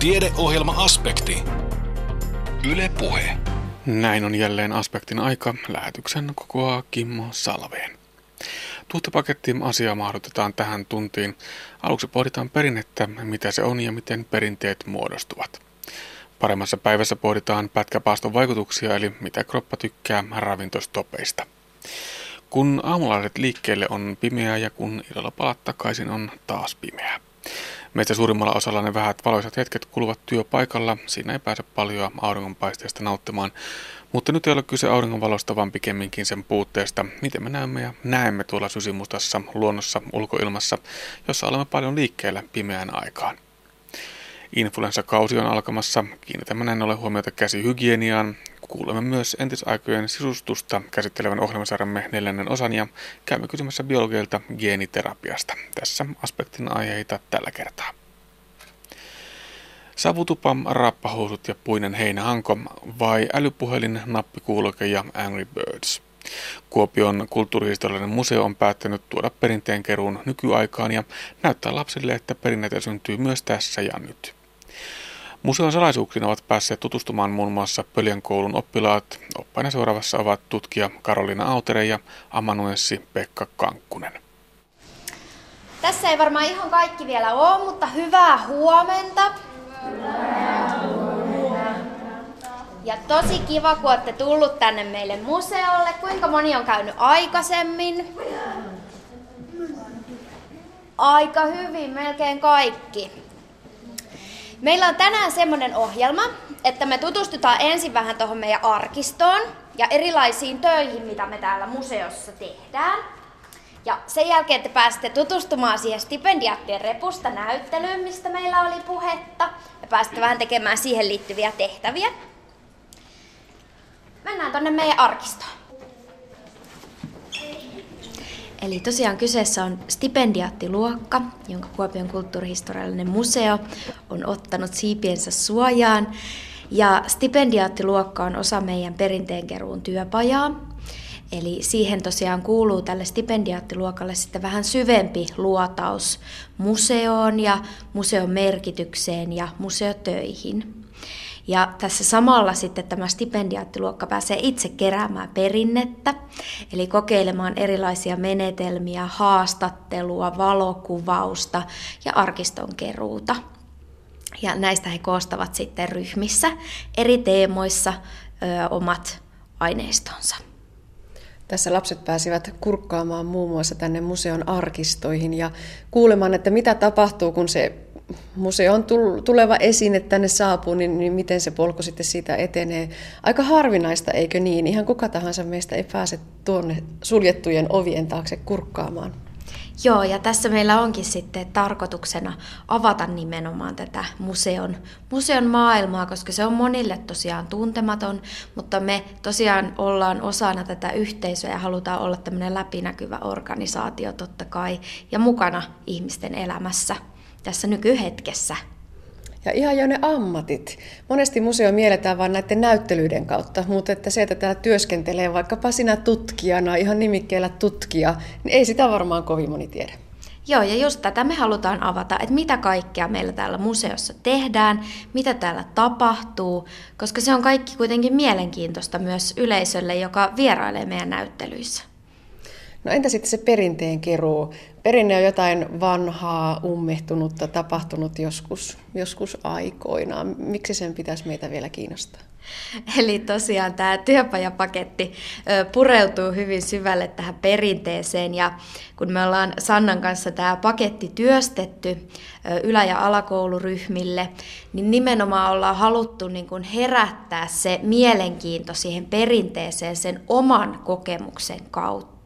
Tiedeohjelma-aspekti. Yle Puhe. Näin on jälleen aspektin aika. Lähetyksen kokoaa Kimmo Salveen. Tuhtapakettiin asiaa mahdotetaan tähän tuntiin. Aluksi pohditaan perinnettä, mitä se on ja miten perinteet muodostuvat. Paremmassa päivässä pohditaan pätkäpaaston vaikutuksia, eli mitä kroppa tykkää ravintostopeista. Kun aamulaiset liikkeelle on pimeää ja kun illalla palat takaisin on taas pimeää. Meistä suurimmalla osalla ne vähät valoisat hetket kuluvat työpaikalla, siinä ei pääse paljon auringonpaisteesta nauttimaan. Mutta nyt ei ole kyse auringonvalosta, vaan pikemminkin sen puutteesta, miten me näemme ja näemme tuolla sysimustassa luonnossa ulkoilmassa, jossa olemme paljon liikkeellä pimeään aikaan. Influenssakausi on alkamassa, kiinnitämme näin ollen huomiota käsihygieniaan, kuulemme myös entisaikojen sisustusta käsittelevän ohjelmasarjamme neljännen osan ja käymme kysymässä biologilta geeniterapiasta. Tässä aspektin aiheita tällä kertaa. Savutupa, rappahousut ja puinen heinähanko vai älypuhelin, nappikuuloke ja Angry Birds? Kuopion kulttuurihistoriallinen museo on päättänyt tuoda perinteen keruun nykyaikaan ja näyttää lapsille, että perinneitä syntyy myös tässä ja nyt. Museon salaisuuksiin ovat päässeet tutustumaan muun muassa Pöljän koulun oppilaat. Oppaina seuraavassa ovat tutkija Karolina Autere ja amanuenssi Pekka Kankkunen. Tässä ei varmaan ihan kaikki vielä ole, mutta hyvää huomenta. Hyvää huomenta. Ja tosi kiva, kun olette tullut tänne meille museolle. Kuinka moni on käynyt aikaisemmin? Aika hyvin, melkein kaikki. Meillä on tänään semmoinen ohjelma, että me tutustutaan ensin vähän tuohon meidän arkistoon ja erilaisiin töihin, mitä me täällä museossa tehdään. Ja sen jälkeen te pääsette tutustumaan siihen stipendiaattien repusta näyttelyyn, mistä meillä oli puhetta. Ja pääsette vähän tekemään siihen liittyviä tehtäviä. Mennään tonne meidän arkistoon. Eli tosiaan kyseessä on stipendiaattiluokka, jonka Kuopion kulttuurihistoriallinen museo on ottanut siipiensä suojaan. Ja stipendiaattiluokka on osa meidän perinteenkeruun työpajaa. Eli siihen tosiaan kuuluu tälle stipendiaattiluokalle sitten vähän syvempi luotaus museoon ja museon merkitykseen ja museotöihin. Ja tässä samalla sitten tämä stipendiaattiluokka pääsee itse keräämään perinnettä, eli kokeilemaan erilaisia menetelmiä, haastattelua, valokuvausta ja arkistonkeruuta. Ja näistä he koostavat sitten ryhmissä eri teemoissa ö, omat aineistonsa. Tässä lapset pääsivät kurkkaamaan muun muassa tänne museon arkistoihin ja kuulemaan, että mitä tapahtuu, kun se museon tuleva esine tänne saapuu, niin, niin miten se polku sitten siitä etenee. Aika harvinaista, eikö niin? Ihan kuka tahansa meistä ei pääse tuonne suljettujen ovien taakse kurkkaamaan. Joo, ja tässä meillä onkin sitten tarkoituksena avata nimenomaan tätä museon, museon maailmaa, koska se on monille tosiaan tuntematon, mutta me tosiaan ollaan osana tätä yhteisöä ja halutaan olla tämmöinen läpinäkyvä organisaatio totta kai ja mukana ihmisten elämässä tässä nykyhetkessä. Ja ihan jo ne ammatit. Monesti museo mielletään vain näiden näyttelyiden kautta, mutta että se, että täällä työskentelee vaikkapa sinä tutkijana, ihan nimikkeellä tutkija, niin ei sitä varmaan kovin moni tiedä. Joo, ja just tätä me halutaan avata, että mitä kaikkea meillä täällä museossa tehdään, mitä täällä tapahtuu, koska se on kaikki kuitenkin mielenkiintoista myös yleisölle, joka vierailee meidän näyttelyissä. No entä sitten se perinteen keruu? Perinne on jotain vanhaa, ummehtunutta, tapahtunut joskus, joskus aikoinaan. Miksi sen pitäisi meitä vielä kiinnostaa? Eli tosiaan tämä työpajapaketti pureutuu hyvin syvälle tähän perinteeseen ja kun me ollaan Sannan kanssa tämä paketti työstetty ylä- ja alakouluryhmille, niin nimenomaan ollaan haluttu niin kuin herättää se mielenkiinto siihen perinteeseen sen oman kokemuksen kautta.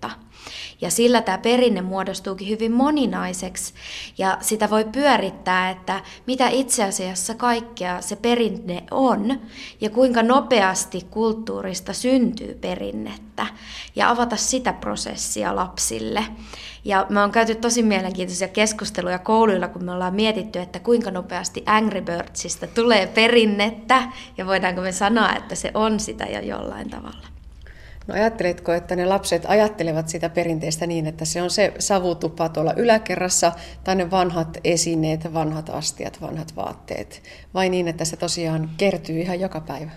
Ja sillä tämä perinne muodostuukin hyvin moninaiseksi ja sitä voi pyörittää, että mitä itse asiassa kaikkea se perinne on ja kuinka nopeasti kulttuurista syntyy perinnettä ja avata sitä prosessia lapsille. Ja me on käyty tosi mielenkiintoisia keskusteluja kouluilla, kun me ollaan mietitty, että kuinka nopeasti Angry Birdsista tulee perinnettä ja voidaanko me sanoa, että se on sitä jo jollain tavalla. No ajatteletko, että ne lapset ajattelevat sitä perinteistä niin, että se on se savutupa tuolla yläkerrassa, tai ne vanhat esineet, vanhat astiat, vanhat vaatteet, vai niin, että se tosiaan kertyy ihan joka päivä?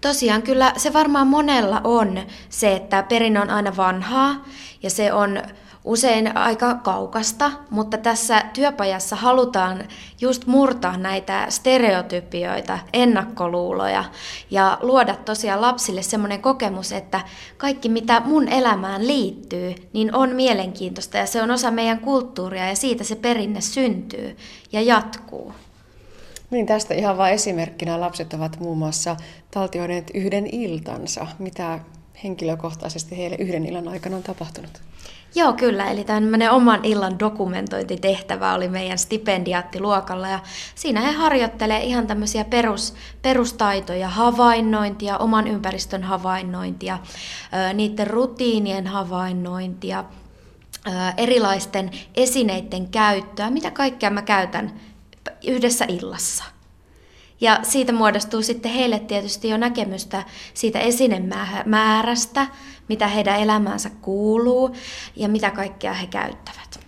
Tosiaan kyllä se varmaan monella on se, että perinne on aina vanhaa ja se on usein aika kaukasta, mutta tässä työpajassa halutaan just murtaa näitä stereotypioita, ennakkoluuloja ja luoda tosiaan lapsille semmoinen kokemus, että kaikki mitä mun elämään liittyy, niin on mielenkiintoista ja se on osa meidän kulttuuria ja siitä se perinne syntyy ja jatkuu. Niin tästä ihan vain esimerkkinä lapset ovat muun muassa taltioineet yhden iltansa. Mitä henkilökohtaisesti heille yhden illan aikana on tapahtunut? Joo, kyllä. Eli tämmöinen oman illan dokumentointitehtävä oli meidän stipendiaattiluokalla. Ja siinä he harjoittelee ihan tämmöisiä perus, perustaitoja, havainnointia, oman ympäristön havainnointia, niiden rutiinien havainnointia, erilaisten esineiden käyttöä, mitä kaikkea mä käytän yhdessä illassa. Ja siitä muodostuu sitten heille tietysti jo näkemystä siitä esinemäärästä, mitä heidän elämäänsä kuuluu ja mitä kaikkea he käyttävät.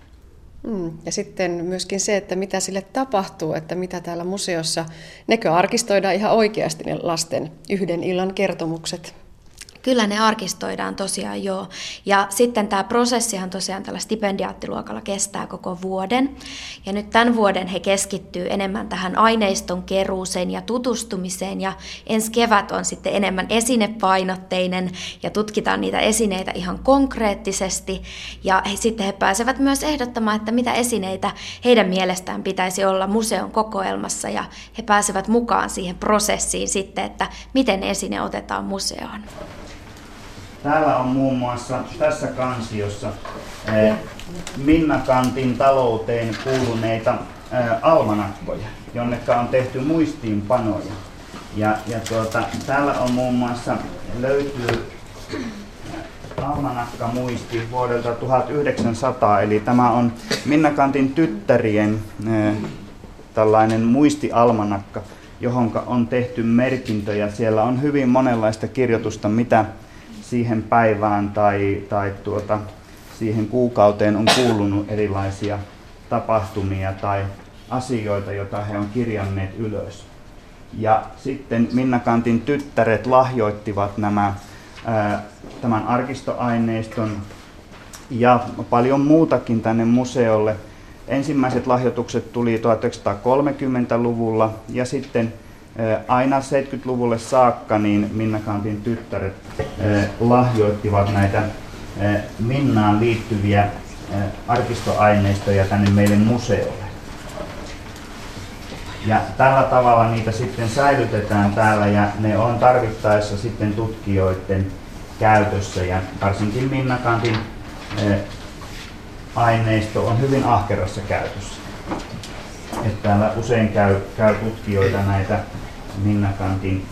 Mm, ja sitten myöskin se, että mitä sille tapahtuu, että mitä täällä museossa, nekö arkistoidaan ihan oikeasti ne lasten yhden illan kertomukset. Kyllä ne arkistoidaan tosiaan joo. Ja sitten tämä prosessihan tosiaan tällä stipendiaattiluokalla kestää koko vuoden. Ja nyt tämän vuoden he keskittyy enemmän tähän aineiston keruuseen ja tutustumiseen. Ja ensi kevät on sitten enemmän esinepainotteinen ja tutkitaan niitä esineitä ihan konkreettisesti. Ja he, sitten he pääsevät myös ehdottamaan, että mitä esineitä heidän mielestään pitäisi olla museon kokoelmassa. Ja he pääsevät mukaan siihen prosessiin sitten, että miten esine otetaan museoon. Täällä on muun muassa tässä kansiossa eh, Minna Kantin talouteen kuuluneita eh, almanakkoja, jonneka on tehty muistiinpanoja. Ja, ja tuota, täällä on muun muassa löytyy eh, almanakka muisti vuodelta 1900, eli tämä on Minna Kantin tyttärien tällainen muistialmanakka, johon on tehty merkintöjä. Siellä on hyvin monenlaista kirjoitusta, mitä siihen päivään tai, tai tuota, siihen kuukauteen on kuulunut erilaisia tapahtumia tai asioita, joita he on kirjanneet ylös. Ja sitten Minna Kantin tyttäret lahjoittivat nämä, ää, tämän arkistoaineiston ja paljon muutakin tänne museolle. Ensimmäiset lahjoitukset tuli 1930-luvulla ja sitten aina 70-luvulle saakka niin Minna Kantin tyttäret lahjoittivat näitä Minnaan liittyviä arkistoaineistoja tänne meille museolle. Ja tällä tavalla niitä sitten säilytetään täällä ja ne on tarvittaessa sitten tutkijoiden käytössä ja varsinkin Minna Kantin aineisto on hyvin ahkerassa käytössä. Että täällä usein käy, käy tutkijoita näitä Minnakantin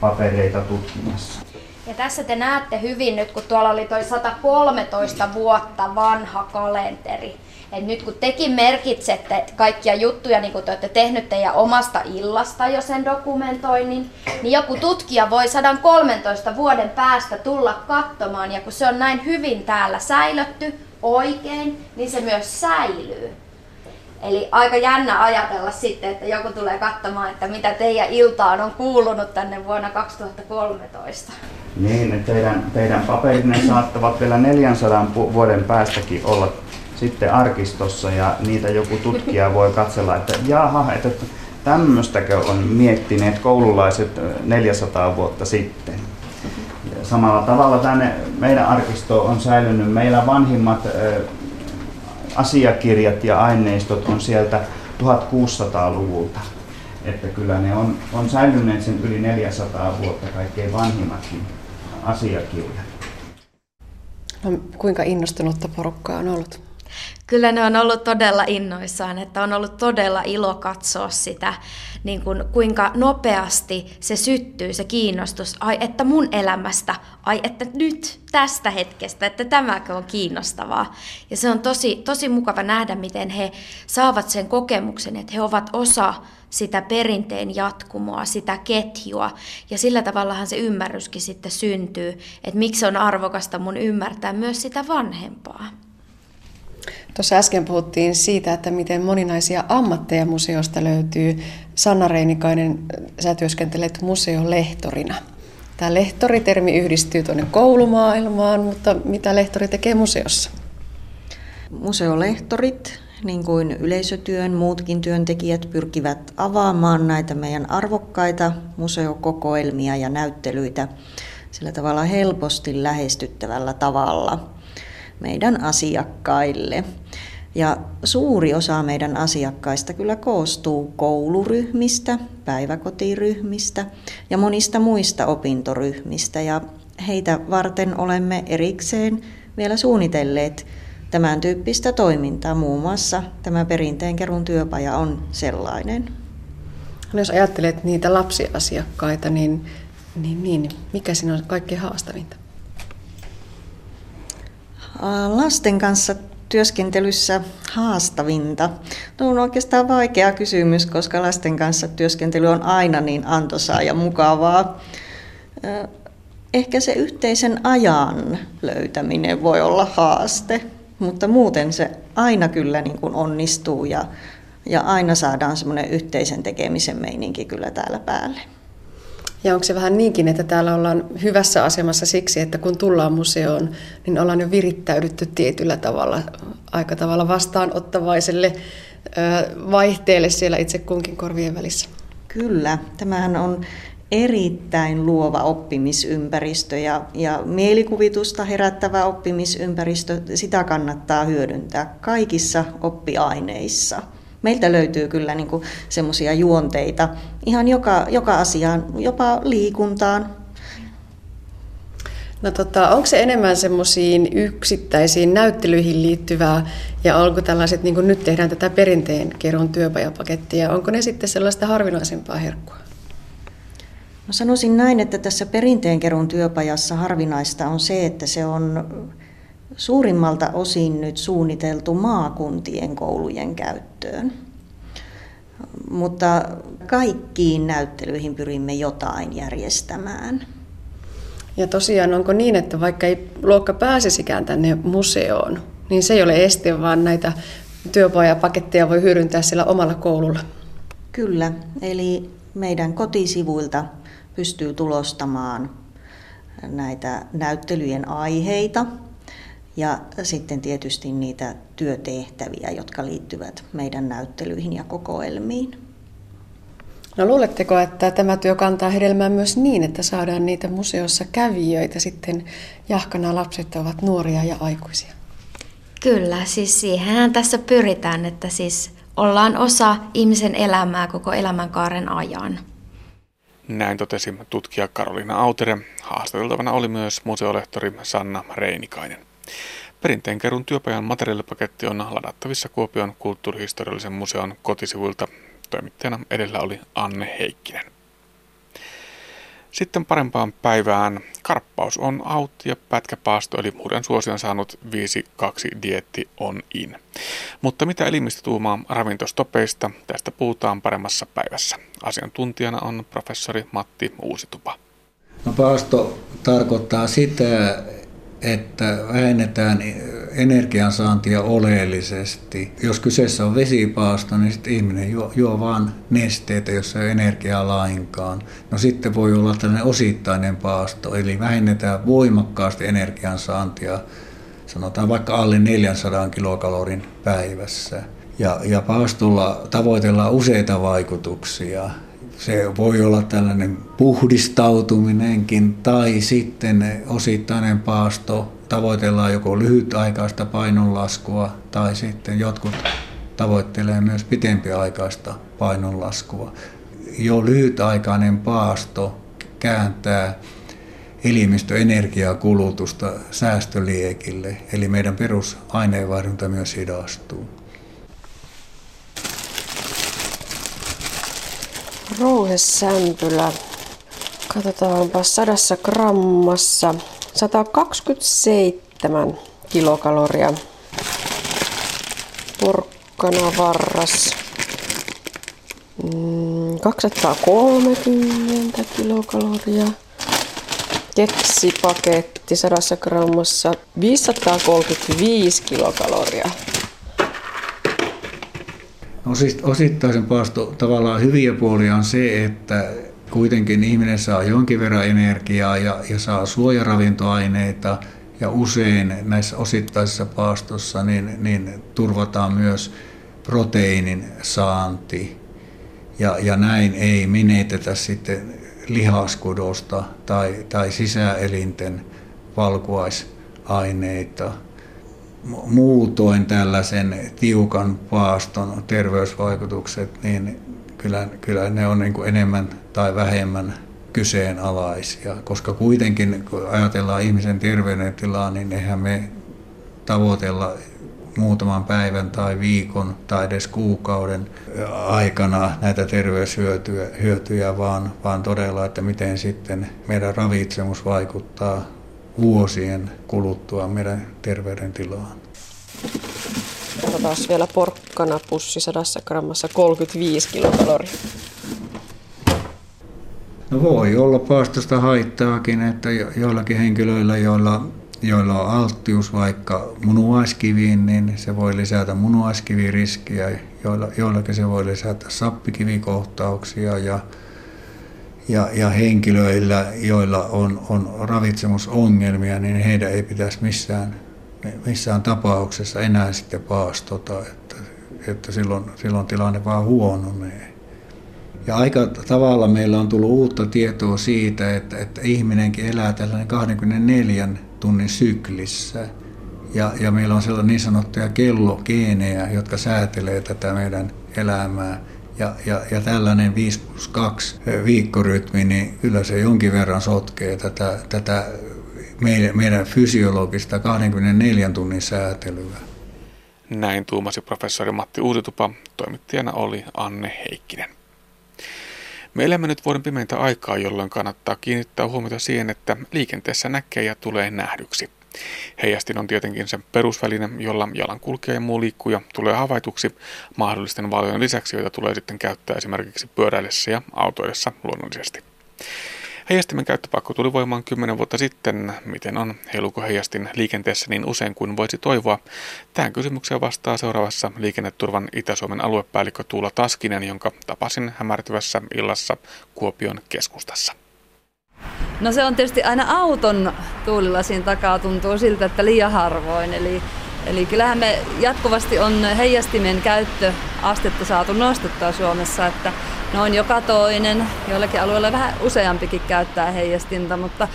papereita tutkimassa. Ja tässä te näette hyvin nyt, kun tuolla oli toi 113 vuotta vanha kalenteri. Et nyt kun tekin merkitsette kaikkia juttuja, niin kuin te olette tehnyt teidän omasta illasta jo sen dokumentoinnin, niin joku tutkija voi 113 vuoden päästä tulla katsomaan, ja kun se on näin hyvin täällä säilötty oikein, niin se myös säilyy. Eli aika jännä ajatella sitten, että joku tulee katsomaan, että mitä teidän iltaan on kuulunut tänne vuonna 2013. Niin, teidän, teidän paperinne saattavat vielä 400 vuoden päästäkin olla sitten arkistossa ja niitä joku tutkija voi katsella, että jaha, että tämmöistäkö on miettineet koululaiset 400 vuotta sitten. Ja samalla tavalla tänne meidän arkisto on säilynyt. Meillä vanhimmat asiakirjat ja aineistot on sieltä 1600-luvulta. Että kyllä ne on, on säilyneet sen yli 400 vuotta kaikkein vanhimmatkin asiakirjat. No, kuinka innostunutta porukkaa on ollut? Kyllä ne on ollut todella innoissaan, että on ollut todella ilo katsoa sitä, niin kuin, kuinka nopeasti se syttyy, se kiinnostus. Ai, että mun elämästä, ai, että nyt tästä hetkestä, että tämäkö on kiinnostavaa. Ja se on tosi, tosi mukava nähdä, miten he saavat sen kokemuksen, että he ovat osa sitä perinteen jatkumoa, sitä ketjua. Ja sillä tavallahan se ymmärryskin sitten syntyy, että miksi on arvokasta mun ymmärtää myös sitä vanhempaa. Tuossa äsken puhuttiin siitä, että miten moninaisia ammatteja museosta löytyy. Sanna Reinikainen, sä työskentelet museolehtorina. Tämä lehtoritermi yhdistyy tuonne koulumaailmaan, mutta mitä lehtori tekee museossa? Museolehtorit, niin kuin yleisötyön muutkin työntekijät, pyrkivät avaamaan näitä meidän arvokkaita museokokoelmia ja näyttelyitä sillä tavalla helposti lähestyttävällä tavalla meidän asiakkaille. Ja suuri osa meidän asiakkaista kyllä koostuu kouluryhmistä, päiväkotiryhmistä ja monista muista opintoryhmistä. Ja heitä varten olemme erikseen vielä suunnitelleet tämän tyyppistä toimintaa. Muun muassa tämä kerun työpaja on sellainen. No jos ajattelet niitä lapsiasiakkaita, niin, niin, niin mikä siinä on kaikkein haastavinta? Lasten kanssa työskentelyssä haastavinta? No on oikeastaan vaikea kysymys, koska lasten kanssa työskentely on aina niin antoisaa ja mukavaa. Ehkä se yhteisen ajan löytäminen voi olla haaste, mutta muuten se aina kyllä niin kuin onnistuu ja, ja aina saadaan semmoinen yhteisen tekemisen meininki kyllä täällä päälle. Ja onko se vähän niinkin, että täällä ollaan hyvässä asemassa siksi, että kun tullaan museoon, niin ollaan jo virittäydytty tietyllä tavalla, aika tavalla vastaanottavaiselle vaihteelle siellä itse kunkin korvien välissä? Kyllä, tämähän on erittäin luova oppimisympäristö ja, ja mielikuvitusta herättävä oppimisympäristö, sitä kannattaa hyödyntää kaikissa oppiaineissa meiltä löytyy kyllä niin semmoisia juonteita ihan joka, joka asiaan, jopa liikuntaan. No tota, onko se enemmän semmoisiin yksittäisiin näyttelyihin liittyvää ja onko tällaiset, niin kuin nyt tehdään tätä perinteen kerron työpajapakettia, onko ne sitten sellaista harvinaisempaa herkkua? No sanoisin näin, että tässä kerron työpajassa harvinaista on se, että se on suurimmalta osin nyt suunniteltu maakuntien koulujen käyttöön. Mutta kaikkiin näyttelyihin pyrimme jotain järjestämään. Ja tosiaan onko niin, että vaikka ei luokka pääsisikään tänne museoon, niin se ei ole este, vaan näitä työpajapaketteja voi hyödyntää siellä omalla koululla? Kyllä, eli meidän kotisivuilta pystyy tulostamaan näitä näyttelyjen aiheita – ja sitten tietysti niitä työtehtäviä, jotka liittyvät meidän näyttelyihin ja kokoelmiin. No luuletteko, että tämä työ kantaa hedelmää myös niin, että saadaan niitä museossa kävijöitä sitten jahkana lapset ovat nuoria ja aikuisia? Kyllä, siis siihen tässä pyritään, että siis ollaan osa ihmisen elämää koko elämänkaaren ajan. Näin totesi tutkija Karolina Autere. Haastateltavana oli myös museolehtori Sanna Reinikainen. Perinteenkerun työpajan materiaalipaketti on ladattavissa Kuopion kulttuurihistoriallisen museon kotisivuilta. Toimittajana edellä oli Anne Heikkinen. Sitten parempaan päivään. Karppaus on out ja pätkäpaasto eli uuden suosion saanut 5-2 dietti on in. Mutta mitä elimistö tuumaa ravintostopeista, tästä puhutaan paremmassa päivässä. Asiantuntijana on professori Matti Uusitupa. No paasto tarkoittaa sitä, että vähennetään energiansaantia oleellisesti. Jos kyseessä on vesipaasto, niin sitten ihminen juo, juo vain nesteitä, jossa ei ole energiaa lainkaan. No sitten voi olla tällainen osittainen paasto, eli vähennetään voimakkaasti energiansaantia, sanotaan vaikka alle 400 kilokalorin päivässä. Ja, ja paastolla tavoitellaan useita vaikutuksia se voi olla tällainen puhdistautuminenkin tai sitten osittainen paasto. Tavoitellaan joko lyhytaikaista painonlaskua tai sitten jotkut tavoittelee myös pitempiaikaista painonlaskua. Jo lyhytaikainen paasto kääntää elimistöenergiakulutusta säästöliekille, eli meidän perusaineenvaihdunta myös hidastuu. Rouhesämpylä. Katsotaanpa sadassa grammassa 127 kilokaloria. Porkkana varras 230 kilokaloria. Keksipaketti 100 grammassa 535 kilokaloria. No siis osittaisen paasto tavallaan hyviä puolia on se, että kuitenkin ihminen saa jonkin verran energiaa ja, ja saa suojaravintoaineita ja usein näissä osittaisissa paastossa niin, niin turvataan myös proteiinin saanti ja, ja näin ei menetetä sitten lihaskudosta tai, tai sisäelinten valkuaisaineita. Muutoin tällaisen tiukan paaston terveysvaikutukset, niin kyllä, kyllä ne on niin kuin enemmän tai vähemmän kyseenalaisia, koska kuitenkin kun ajatellaan ihmisen terveydentilaa, niin eihän me tavoitella muutaman päivän tai viikon tai edes kuukauden aikana näitä terveyshyötyjä, hyötyjä, vaan, vaan todella, että miten sitten meidän ravitsemus vaikuttaa vuosien kuluttua meidän terveydentilaan. Otetaan vielä porkkana pussi 100 grammassa 35 kilokaloria. No voi olla paastosta haittaakin, että joillakin henkilöillä, joilla joilla on alttius vaikka munuaiskiviin, niin se voi lisätä munuaiskiviriskiä, joilla, joillakin se voi lisätä sappikivikohtauksia ja, ja, ja henkilöillä, joilla on, on ravitsemusongelmia, niin heidän ei pitäisi missään, missään tapauksessa enää sitten paastota, että, että silloin, silloin tilanne vaan huononee. Ja aika tavalla meillä on tullut uutta tietoa siitä, että, että ihminenkin elää tällainen 24 tunnin syklissä. Ja, ja meillä on sellainen niin sanottuja kellogeenejä, jotka säätelee tätä meidän elämää. Ja, ja, ja tällainen 5 plus 2 viikkorytmi, niin kyllä se jonkin verran sotkee tätä, tätä meidän, meidän fysiologista 24 tunnin säätelyä. Näin tuumasi professori Matti Uusitupa, toimittajana oli Anne Heikkinen. Me elämme nyt vuoden pimeintä aikaa, jolloin kannattaa kiinnittää huomiota siihen, että liikenteessä näkee ja tulee nähdyksi. Heijastin on tietenkin se perusväline, jolla jalankulkija ja muu liikkuja tulee havaituksi mahdollisten valojen lisäksi, joita tulee sitten käyttää esimerkiksi pyöräillessä ja autoidessa luonnollisesti. Heijastimen käyttöpakko tuli voimaan 10 vuotta sitten. Miten on heiluko heijastin liikenteessä niin usein kuin voisi toivoa? Tähän kysymykseen vastaa seuraavassa liikenneturvan Itä-Suomen aluepäällikkö Tuula Taskinen, jonka tapasin hämärtyvässä illassa Kuopion keskustassa. No se on tietysti aina auton tuulilasin takaa tuntuu siltä, että liian harvoin. Eli, eli kyllähän me jatkuvasti on heijastimen käyttöastetta saatu nostettua Suomessa, että noin joka toinen, joillakin alueilla vähän useampikin käyttää heijastinta, mutta,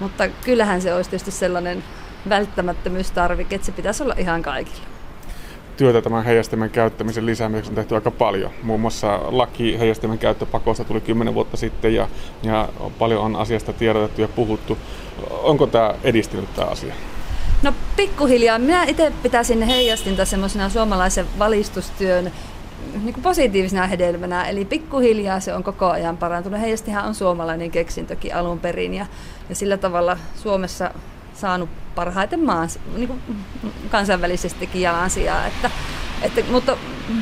mutta kyllähän se olisi tietysti sellainen välttämättömyystarvike, että se pitäisi olla ihan kaikilla. Työtä tämän heijastimen käyttämisen lisäämiseksi on tehty aika paljon. Muun muassa laki heijastimen käyttöpakosta tuli 10 vuotta sitten ja, ja paljon on asiasta tiedotettu ja puhuttu. Onko tämä edistynyt tämä asia? No pikkuhiljaa. Minä itse pitäisin heijastinta semmoisena suomalaisen valistustyön niin kuin positiivisena hedelmänä, eli pikkuhiljaa se on koko ajan parantunut. Heijastihan on suomalainen keksintökin alun perin ja, ja sillä tavalla Suomessa saanut parhaiten maan, niin kuin kansainvälisestikin jalansijaa. Että, että, mutta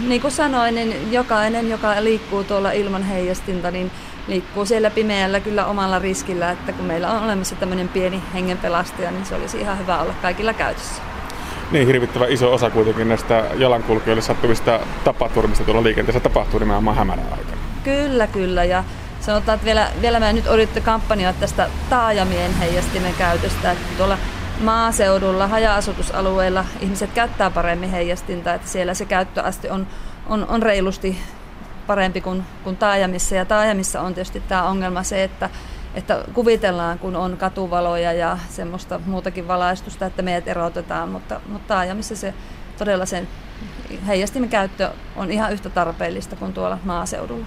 niin kuin sanoin, niin jokainen, joka liikkuu tuolla ilman heijastinta, niin liikkuu siellä pimeällä kyllä omalla riskillä, että kun meillä on olemassa tämmöinen pieni hengenpelastaja, niin se olisi ihan hyvä olla kaikilla käytössä niin hirvittävä iso osa kuitenkin näistä jalankulkijoille sattuvista tapaturmista tuolla liikenteessä tapahtuu nimenomaan hämärän aikana. Kyllä, kyllä. Ja sanotaan, että vielä, vielä mä nyt odotte kampanjaa tästä taajamien heijastimen käytöstä. Että tuolla maaseudulla, haja-asutusalueilla ihmiset käyttää paremmin heijastinta, että siellä se käyttöaste on, on, on reilusti parempi kuin, kuin taajamissa. Ja taajamissa on tietysti tämä ongelma se, että että kuvitellaan, kun on katuvaloja ja semmoista muutakin valaistusta, että meidät erotetaan, mutta, mutta taajamissa se todella sen heijastimen käyttö on ihan yhtä tarpeellista kuin tuolla maaseudulla.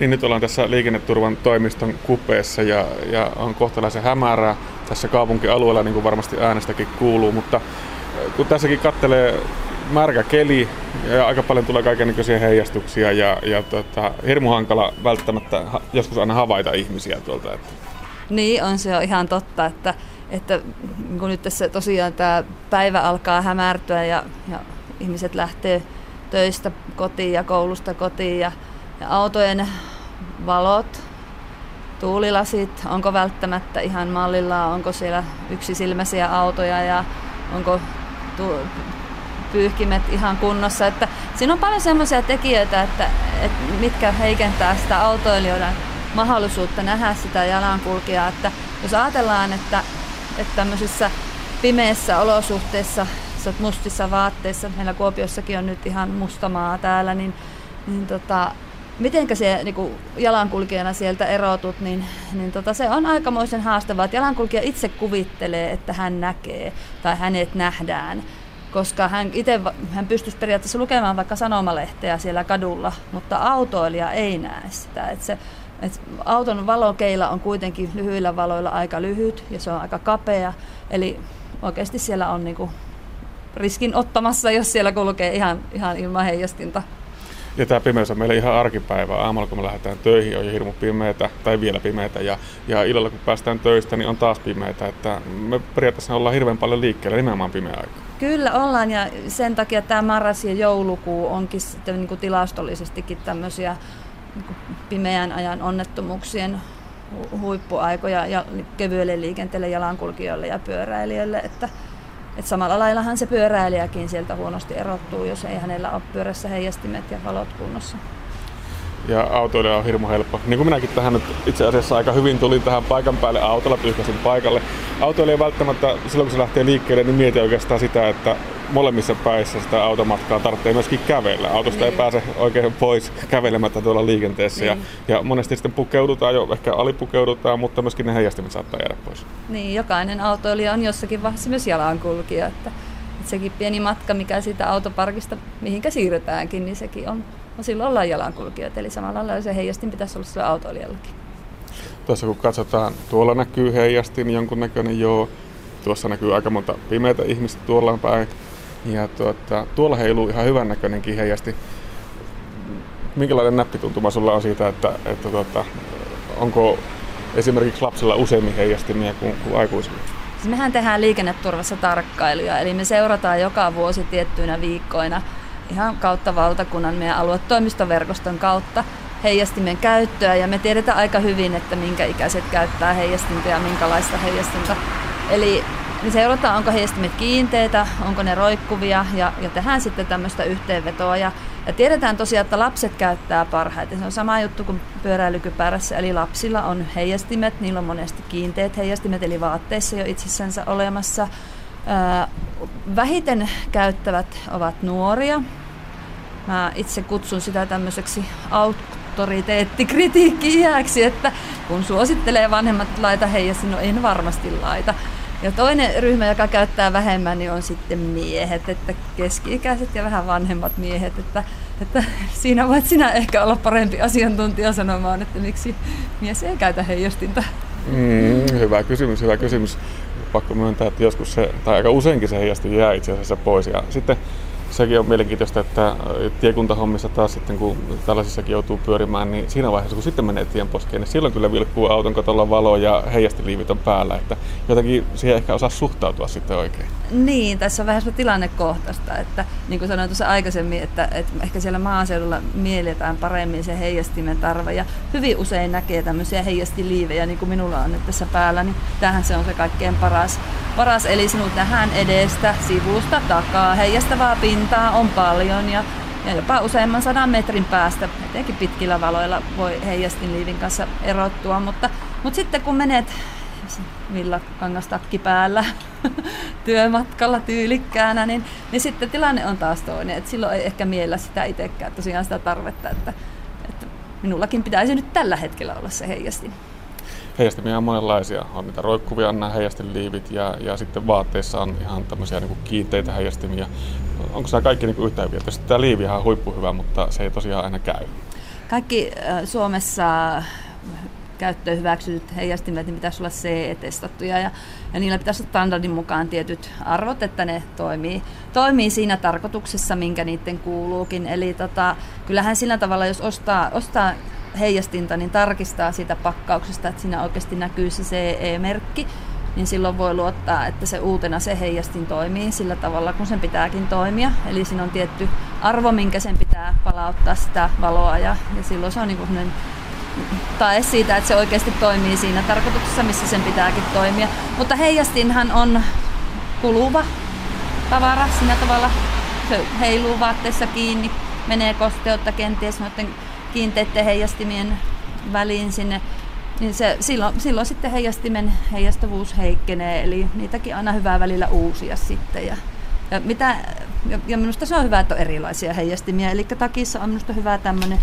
Niin nyt ollaan tässä liikenneturvan toimiston kupeessa ja, ja on kohtalaisen hämärää tässä kaupunkialueella, niin kuin varmasti äänestäkin kuuluu, mutta äh, kun tässäkin kattelee märkä keli ja aika paljon tulee kaikenlaisia heijastuksia ja, ja tota, hirmu hankala välttämättä joskus aina havaita ihmisiä tuolta. Että. Niin, on se on ihan totta, että, että kun nyt tässä tosiaan tämä päivä alkaa hämärtyä ja, ja ihmiset lähtee töistä kotiin ja koulusta kotiin ja, ja autojen valot, tuulilasit, onko välttämättä ihan mallilla, onko siellä yksisilmäisiä autoja ja onko tu- pyyhkimet ihan kunnossa. Että siinä on paljon sellaisia tekijöitä, että, että mitkä heikentää sitä autoilijoiden mahdollisuutta nähdä sitä jalankulkijaa. Että jos ajatellaan, että, että tämmöisissä pimeissä olosuhteissa, mustissa vaatteissa, meillä Kuopiossakin on nyt ihan mustamaa täällä, niin, niin tota, mitenkä se niin kuin jalankulkijana sieltä erotut, niin, niin tota, se on aikamoisen haastavaa, että jalankulkija itse kuvittelee, että hän näkee tai hänet nähdään koska hän itse hän pystyisi periaatteessa lukemaan vaikka sanomalehteä siellä kadulla, mutta autoilija ei näe sitä. Että se, et auton valokeila on kuitenkin lyhyillä valoilla aika lyhyt ja se on aika kapea, eli oikeasti siellä on niinku riskin ottamassa, jos siellä kulkee ihan, ihan ilman heijastinta. Ja tämä pimeys on meille ihan arkipäivä. Aamulla kun me lähdetään töihin on jo hirmu pimeätä tai vielä pimeätä ja, ja illalla kun päästään töistä niin on taas pimeätä. Että me periaatteessa ollaan hirveän paljon liikkeellä nimenomaan pimeä aika. Kyllä ollaan ja sen takia tämä marras ja joulukuu onkin sitten niin kuin tilastollisestikin tämmöisiä niin pimeän ajan onnettomuuksien huippuaikoja ja kevyelle liikenteelle, jalankulkijoille ja pyöräilijöille. Että, että samalla laillahan se pyöräilijäkin sieltä huonosti erottuu, jos ei hänellä ole pyörässä heijastimet ja valot kunnossa ja autoilija on hirmu helppo. Niin kuin minäkin tähän nyt itse asiassa aika hyvin tulin tähän paikan päälle autolla, pyyhkäsin paikalle. Autoilija välttämättä silloin kun se lähtee liikkeelle, niin mieti oikeastaan sitä, että molemmissa päissä sitä automatkaa tarvitsee myöskin kävellä. Autosta niin. ei pääse oikein pois kävelemättä tuolla liikenteessä. Niin. Ja, ja monesti sitten pukeudutaan jo, ehkä alipukeudutaan, mutta myöskin ne heijastimet saattaa jäädä pois. Niin, jokainen autoilija on jossakin vaiheessa myös jalankulkija. Että, että sekin pieni matka, mikä siitä autoparkista mihinkä siirretäänkin, niin sekin on No silloin ollaan jalankulkijoita, eli samalla lailla se heijastin pitäisi olla sillä autoilijallakin. Tuossa kun katsotaan, tuolla näkyy heijastin jonkunnäköinen joo. Tuossa näkyy aika monta pimeitä ihmistä tuolla päin. Ja tuota, tuolla heiluu ihan hyvän näköinenkin heijasti. Minkälainen näppituntuma sulla on siitä, että, että tuota, onko esimerkiksi lapsilla useammin heijastimia kuin, kuin aikuisilla? Siis mehän tehdään liikenneturvassa tarkkailuja, eli me seurataan joka vuosi tiettyinä viikkoina – ihan kautta valtakunnan meidän aluetoimistoverkoston kautta heijastimen käyttöä ja me tiedetään aika hyvin, että minkä ikäiset käyttää heijastinta ja minkälaista heijastinta. Eli me seurataan, onko heijastimet kiinteitä, onko ne roikkuvia ja, ja tehdään sitten tämmöistä yhteenvetoa. Ja, ja tiedetään tosiaan, että lapset käyttää parhaiten. Se on sama juttu kuin pyöräilykypärässä, eli lapsilla on heijastimet, niillä on monesti kiinteät heijastimet, eli vaatteissa jo itsessänsä olemassa. Vähiten käyttävät ovat nuoria, Mä itse kutsun sitä tämmöiseksi auktoriteettikritiikki-iäksi, että kun suosittelee vanhemmat laita heijasi, no en varmasti laita. Ja toinen ryhmä, joka käyttää vähemmän, niin on sitten miehet, että keski-ikäiset ja vähän vanhemmat miehet. Että, että siinä voit sinä ehkä olla parempi asiantuntija sanomaan, että miksi mies ei käytä heijastinta. Mm, hyvä kysymys, hyvä kysymys. Pakko myöntää, että joskus se, tai aika useinkin se heijasti jää itse asiassa pois. Ja sitten sekin on mielenkiintoista, että äh, tiekuntahommissa taas sitten, kun tällaisissakin joutuu pyörimään, niin siinä vaiheessa, kun sitten menee tien poskeen, niin silloin kyllä vilkkuu auton katolla valo ja heijastiliivit on päällä, että jotenkin siihen ehkä osaa suhtautua sitten oikein. Niin, tässä on vähän tilannekohtaista, että niin kuin sanoin tuossa aikaisemmin, että, että ehkä siellä maaseudulla mielletään paremmin se heijastimen tarve ja hyvin usein näkee tämmöisiä heijastiliivejä, niin kuin minulla on nyt tässä päällä, niin tähän se on se kaikkein paras, paras eli sinut nähdään edestä, sivusta, takaa, heijastavaa pintaa on paljon ja ja jopa useamman sadan metrin päästä, etenkin pitkillä valoilla voi heijastin liivin kanssa erottua, mutta, mutta sitten kun menet villakangastakki päällä työmatkalla tyylikkäänä, niin, niin sitten tilanne on taas toinen. Et silloin ei ehkä miellä sitä itsekään tosiaan sitä tarvetta, että, että minullakin pitäisi nyt tällä hetkellä olla se heijastin. Heijastimia on monenlaisia. On niitä roikkuvia, nämä heijastinliivit ja, ja sitten vaatteissa on ihan tämmöisiä niin kuin kiinteitä heijastimia. Onko nämä kaikki niin kuin yhtä hyviä? Tietysti tämä liivi on huippuhyvä, mutta se ei tosiaan aina käy. kaikki Suomessa käyttöön hyväksytyt heijastimet, niin pitäisi olla CE-testattuja ja, ja niillä pitäisi olla standardin mukaan tietyt arvot, että ne toimii, toimii siinä tarkoituksessa, minkä niiden kuuluukin. Eli tota, kyllähän sillä tavalla, jos ostaa, ostaa heijastinta, niin tarkistaa siitä pakkauksesta, että siinä oikeasti näkyy se CE-merkki, niin silloin voi luottaa, että se uutena se heijastin toimii sillä tavalla, kun sen pitääkin toimia. Eli siinä on tietty arvo, minkä sen pitää palauttaa sitä valoa ja, ja silloin se on niin tae siitä, että se oikeasti toimii siinä tarkoituksessa, missä sen pitääkin toimia. Mutta heijastinhan on kuluva tavara siinä tavalla. Se heiluu vaatteessa kiinni, menee kosteutta kenties noiden kiinteiden heijastimien väliin sinne niin se, silloin, silloin sitten heijastimen heijastavuus heikkenee, eli niitäkin aina hyvää välillä uusia sitten. Ja, ja, mitä, ja minusta se on hyvä, että on erilaisia heijastimia, eli takissa on minusta hyvä tämmöinen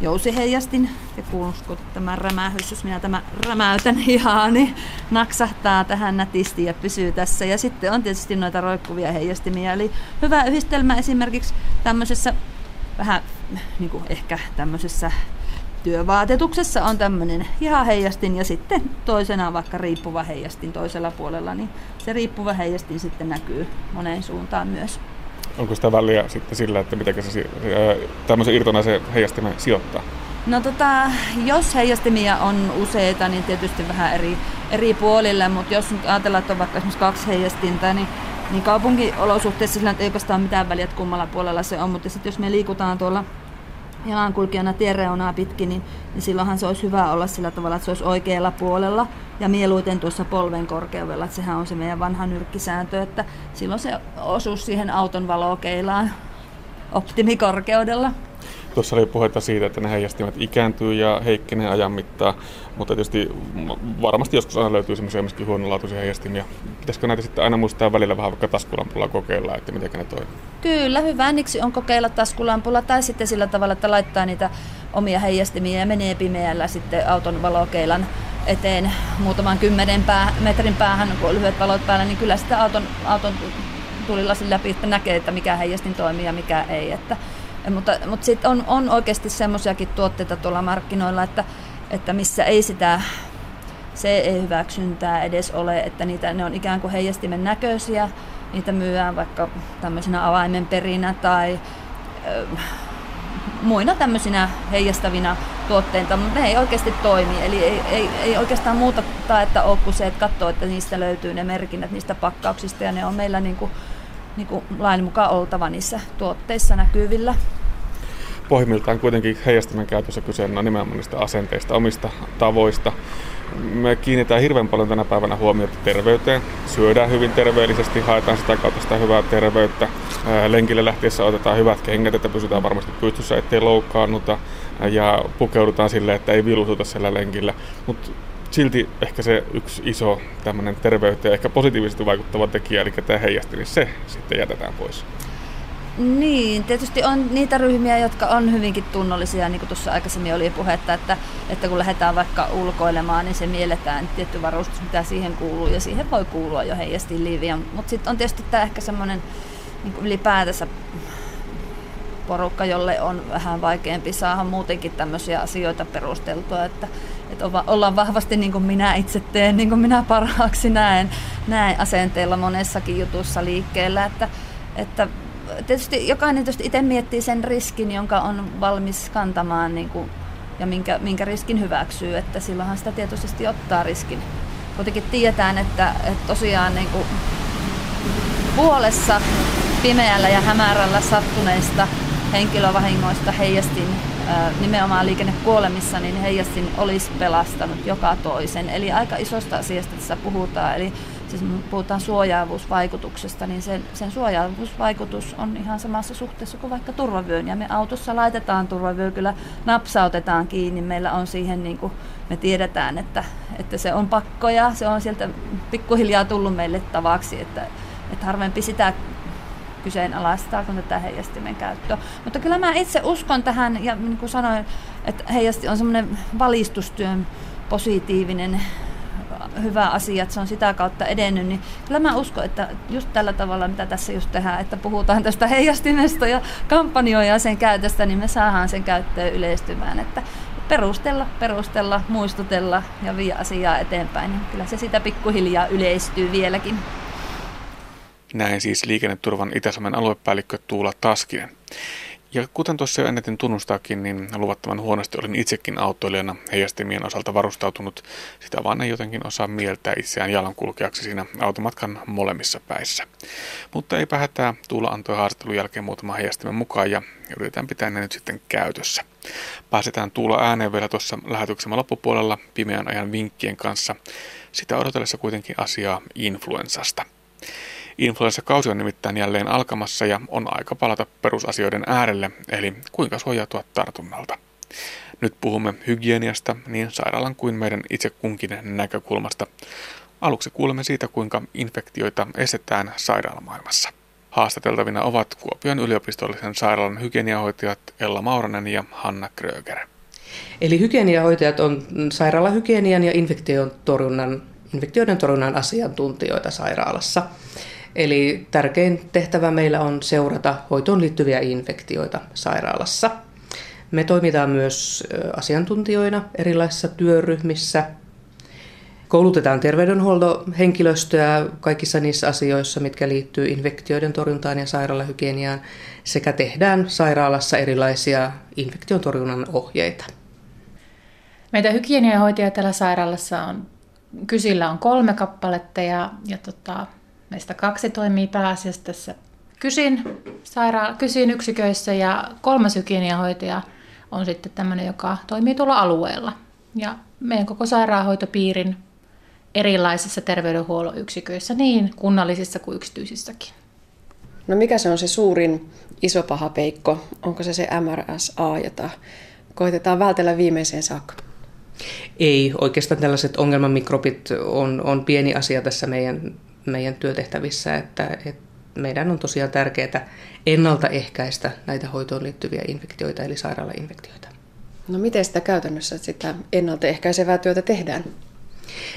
jousiheijastin, ja kuulusko tämä rämähys, jos minä tämä rämäytän ihan, niin naksahtaa tähän nätisti ja pysyy tässä. Ja sitten on tietysti noita roikkuvia heijastimia, eli hyvä yhdistelmä esimerkiksi tämmöisessä vähän niin kuin ehkä tämmöisessä työvaatetuksessa on tämmöinen heijastin ja sitten toisena vaikka riippuva heijastin toisella puolella, niin se riippuva heijastin sitten näkyy moneen suuntaan myös. Onko sitä väliä sitten sillä, että miten se tämmöisen irtonaisen heijastimen sijoittaa? No tota, jos heijastimia on useita, niin tietysti vähän eri, eri puolille, mutta jos nyt ajatellaan, että on vaikka esimerkiksi kaksi heijastinta, niin, niin kaupunkiolosuhteissa sillä ei oikeastaan mitään väliä, että kummalla puolella se on, mutta sitten jos me liikutaan tuolla jalankulkijana tiereunaa pitkin, niin, niin silloinhan se olisi hyvä olla sillä tavalla, että se olisi oikealla puolella ja mieluiten tuossa polven korkeudella. Että sehän on se meidän vanha nyrkkisääntö, että silloin se osuus siihen auton valokeilaan optimikorkeudella. Tuossa oli puhetta siitä, että ne heijastimet ikääntyy ja heikkenee ajan mittaan, mutta tietysti varmasti joskus aina löytyy semmoisia myöskin huonolaatuisia heijastimia. Pitäisikö näitä sitten aina muistaa välillä vähän vaikka taskulampulla kokeilla, että miten ne toimii? Kyllä, hyvä niksi on kokeilla taskulampulla tai sitten sillä tavalla, että laittaa niitä omia heijastimia ja menee pimeällä sitten auton valokeilan eteen muutaman kymmenen pää, metrin päähän, kun on lyhyet valot päällä, niin kyllä sitä auton, auton tulilasin läpi että näkee, että mikä heijastin toimii ja mikä ei. Että mutta, mutta sitten on, on oikeasti semmoisiakin tuotteita tuolla markkinoilla, että, että missä ei sitä CE-hyväksyntää edes ole, että niitä, ne on ikään kuin heijastimen näköisiä, niitä myydään vaikka tämmöisenä avaimenperinä tai ö, muina tämmöisinä heijastavina tuotteita, mutta ne ei oikeasti toimi. Eli ei, ei, ei oikeastaan muuta että ole kuin se, että katsoo, että niistä löytyy ne merkinnät niistä pakkauksista ja ne on meillä niin kuin niin kuin lain mukaan oltava niissä tuotteissa näkyvillä. Pohjimmiltaan kuitenkin heijastimen käytössä kyse on nimenomaan niistä asenteista, omista tavoista. Me kiinnitetään hirveän paljon tänä päivänä huomiota terveyteen. Syödään hyvin terveellisesti, haetaan sitä kautta sitä hyvää terveyttä. Lenkille lähtiessä otetaan hyvät kengät, että pysytään varmasti pystyssä, ettei loukkaannuta. Ja pukeudutaan sille, että ei vilututa siellä lenkillä. Mutta silti ehkä se yksi iso tämmöinen terveyteen ehkä positiivisesti vaikuttava tekijä, eli tämä heijasti, niin se sitten jätetään pois. Niin, tietysti on niitä ryhmiä, jotka on hyvinkin tunnollisia, niin kuin tuossa aikaisemmin oli puhetta, että, että kun lähdetään vaikka ulkoilemaan, niin se mielletään tietty varustus, mitä siihen kuuluu, ja siihen voi kuulua jo heijasti liiviä. Mutta sitten on tietysti tämä ehkä semmoinen niin ylipäätänsä porukka, jolle on vähän vaikeampi saada muutenkin tämmöisiä asioita perusteltua, että, että ollaan vahvasti niin kuin minä itse teen, niin kuin minä parhaaksi näen, näen asenteella monessakin jutussa liikkeellä, että, että tietysti jokainen tietysti itse miettii sen riskin, jonka on valmis kantamaan niin kuin, ja minkä, minkä riskin hyväksyy, että silloinhan sitä tietoisesti ottaa riskin. Kuitenkin tiedetään, että, että tosiaan niin kuin puolessa pimeällä ja hämärällä sattuneista henkilövahingoista heijastin nimenomaan liikennekuolemissa, niin heijastin olisi pelastanut joka toisen. Eli aika isosta asiasta tässä puhutaan. Eli siis puhutaan suojaavuusvaikutuksesta, niin sen, sen suojaavuusvaikutus on ihan samassa suhteessa kuin vaikka turvavyön. Ja me autossa laitetaan turvavyö, kyllä napsautetaan kiinni. Meillä on siihen, niin kuin me tiedetään, että, että se on pakko ja se on sieltä pikkuhiljaa tullut meille tavaksi, että, että harvempi sitä kyseenalaistaako tätä heijastimen käyttöä. Mutta kyllä mä itse uskon tähän, ja niin kuin sanoin, että heijasti on semmoinen valistustyön positiivinen hyvä asia, että se on sitä kautta edennyt, niin kyllä mä uskon, että just tällä tavalla, mitä tässä just tehdään, että puhutaan tästä heijastimesta ja kampanjoja sen käytöstä, niin me saadaan sen käyttöön yleistymään, että perustella, perustella, muistutella ja viedä asiaa eteenpäin, niin kyllä se sitä pikkuhiljaa yleistyy vieläkin. Näin siis liikenneturvan Itä-Suomen aluepäällikkö Tuula Taskinen. Ja kuten tuossa jo ennätin tunnustaakin, niin luvattavan huonosti olin itsekin autoilijana heijastimien osalta varustautunut. Sitä vaan ei jotenkin osaa mieltää itseään jalankulkijaksi siinä automatkan molemmissa päissä. Mutta ei hätää, Tuula antoi haastattelun jälkeen muutama heijastimen mukaan ja yritetään pitää ne nyt sitten käytössä. Pääsetään Tuula ääneen vielä tuossa lähetyksemme loppupuolella pimeän ajan vinkkien kanssa. Sitä odotellessa kuitenkin asiaa influenssasta. Influenssakausi on nimittäin jälleen alkamassa ja on aika palata perusasioiden äärelle, eli kuinka suojautua tartunnalta. Nyt puhumme hygieniasta niin sairaalan kuin meidän itse kunkin näkökulmasta. Aluksi kuulemme siitä, kuinka infektioita estetään sairaalamaailmassa. Haastateltavina ovat Kuopion yliopistollisen sairaalan hygieniahoitajat Ella Mauranen ja Hanna Kröger. Eli hygieniahoitajat on sairaalahygienian ja infektion torjunnan, infektioiden torjunnan asiantuntijoita sairaalassa. Eli tärkein tehtävä meillä on seurata hoitoon liittyviä infektioita sairaalassa. Me toimitaan myös asiantuntijoina erilaisissa työryhmissä. Koulutetaan terveydenhuoltohenkilöstöä kaikissa niissä asioissa, mitkä liittyy infektioiden torjuntaan ja sairaalahygieniaan, sekä tehdään sairaalassa erilaisia infektion torjunnan ohjeita. Meitä hygieniahoitajia täällä sairaalassa on, kysillä on kolme kappaletta ja, ja tota, Meistä kaksi toimii pääasiassa tässä kysin, saira- kysin yksiköissä ja kolmas hygieniahoitaja on sitten tämmöinen, joka toimii tuolla alueella. Ja meidän koko sairaanhoitopiirin erilaisissa terveydenhuollon yksiköissä, niin kunnallisissa kuin yksityisissäkin. No mikä se on se suurin iso paha peikko? Onko se se MRSA, jota koitetaan vältellä viimeiseen saakka? Ei, oikeastaan tällaiset ongelmamikrobit on, on pieni asia tässä meidän meidän työtehtävissä, että, että meidän on tosiaan tärkeää ennaltaehkäistä näitä hoitoon liittyviä infektioita, eli sairaalainfektioita. No miten sitä käytännössä sitä ennaltaehkäisevää työtä tehdään?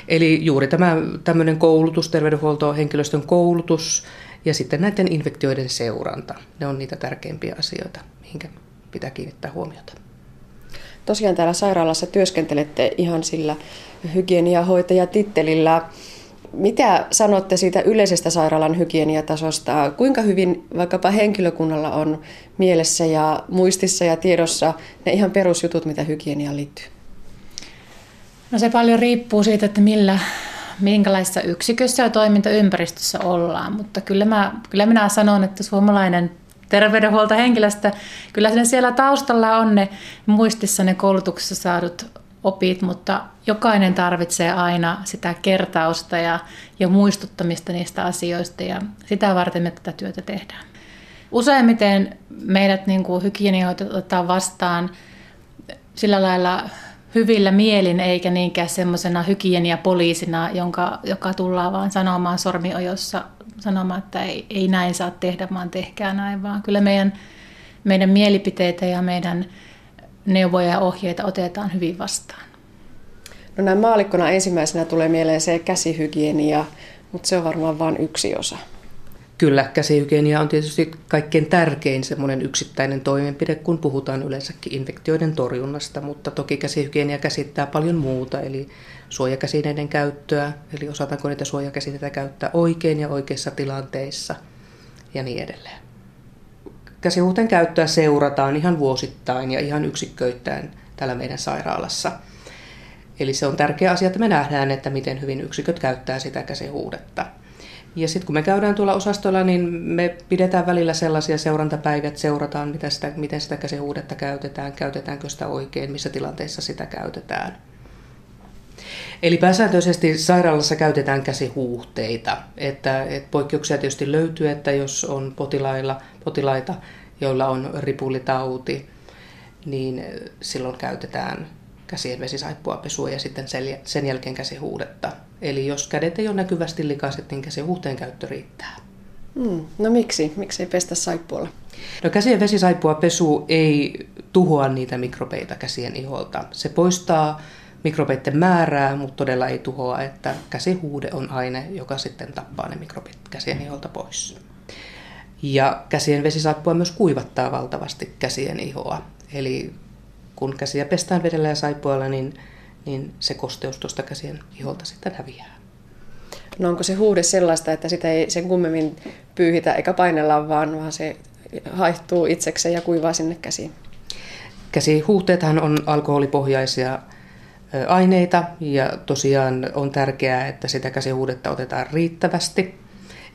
Eli juuri tämä tämmöinen koulutus, terveydenhuoltohenkilöstön koulutus ja sitten näiden infektioiden seuranta. Ne on niitä tärkeimpiä asioita, mihinkä pitää kiinnittää huomiota. Tosiaan täällä sairaalassa työskentelette ihan sillä hygieniahoitajatittelillä. Mitä sanotte siitä yleisestä sairaalan hygieniatasosta? Kuinka hyvin vaikkapa henkilökunnalla on mielessä ja muistissa ja tiedossa ne ihan perusjutut, mitä hygieniaan liittyy? No se paljon riippuu siitä, että millä, minkälaisessa yksikössä ja toimintaympäristössä ollaan, mutta kyllä, mä, kyllä minä sanon, että suomalainen terveydenhuoltohenkilöstö, kyllä siellä taustalla on ne muistissa ne koulutuksessa saadut opit, mutta jokainen tarvitsee aina sitä kertausta ja, ja muistuttamista niistä asioista ja sitä varten me tätä työtä tehdään. Useimmiten meidät niin kuin otetaan vastaan sillä lailla hyvillä mielin eikä niinkään semmoisena hygieniapoliisina, jonka, joka tullaan vaan sanomaan sormiojossa sanomaan, että ei, ei näin saa tehdä, vaan tehkää näin, vaan kyllä meidän, meidän mielipiteitä ja meidän neuvoja ja ohjeita otetaan hyvin vastaan. No näin maalikkona ensimmäisenä tulee mieleen se käsihygienia, mutta se on varmaan vain yksi osa. Kyllä, käsihygienia on tietysti kaikkein tärkein semmoinen yksittäinen toimenpide, kun puhutaan yleensäkin infektioiden torjunnasta, mutta toki käsihygienia käsittää paljon muuta, eli suojakäsineiden käyttöä, eli osataanko niitä suojakäsineitä käyttää oikein ja oikeissa tilanteissa ja niin edelleen. Käsihuhteen käyttöä seurataan ihan vuosittain ja ihan yksikköittäin täällä meidän sairaalassa. Eli se on tärkeä asia, että me nähdään, että miten hyvin yksiköt käyttää sitä käsihuudetta. Ja sitten kun me käydään tuolla osastolla, niin me pidetään välillä sellaisia seurantapäiviä, että seurataan, mitä sitä, miten sitä käsihuudetta käytetään, käytetäänkö sitä oikein, missä tilanteissa sitä käytetään. Eli pääsääntöisesti sairaalassa käytetään käsihuuhteita. Että, että poikkeuksia tietysti löytyy, että jos on potilailla, potilaita, joilla on ripulitauti, niin silloin käytetään käsien vesisaippua pesua ja sitten sen jälkeen käsihuudetta. Eli jos kädet ei ole näkyvästi likaiset, niin käsihuhteen käyttö riittää. Mm, no miksi? Miksi ei pestä saippualla? No käsien vesisaippua pesu ei tuhoa niitä mikrobeita käsien iholta. Se poistaa mikrobeiden määrää, mutta todella ei tuhoa, että käsihuude on aine, joka sitten tappaa ne mikrobit käsien iholta pois. Ja käsien vesisaippua myös kuivattaa valtavasti käsien ihoa. Eli kun käsiä pestään vedellä ja saippualla, niin, niin se kosteus tuosta käsien iholta sitten häviää. No onko se huude sellaista, että sitä ei sen kummemmin pyyhitä eikä painella, vaan, vaan se haihtuu itsekseen ja kuivaa sinne käsiin? Käsihuuhteethan on alkoholipohjaisia aineita ja tosiaan on tärkeää, että sitä käsihuudetta otetaan riittävästi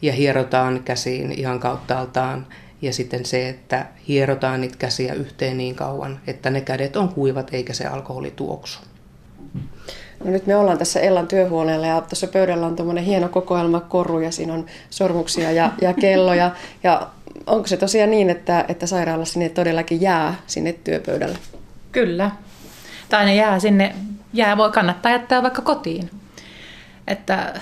ja hierotaan käsiin ihan kauttaaltaan. Ja sitten se, että hierotaan niitä käsiä yhteen niin kauan, että ne kädet on kuivat eikä se alkoholi tuoksu. No nyt me ollaan tässä Ellan työhuoneella ja tuossa pöydällä on tuommoinen hieno kokoelma koruja, siinä on sormuksia ja, ja kelloja. Ja onko se tosiaan niin, että, että sairaalassa ne todellakin jää sinne työpöydälle? Kyllä. Tai ne jää sinne, jää voi kannattaa jättää vaikka kotiin. Että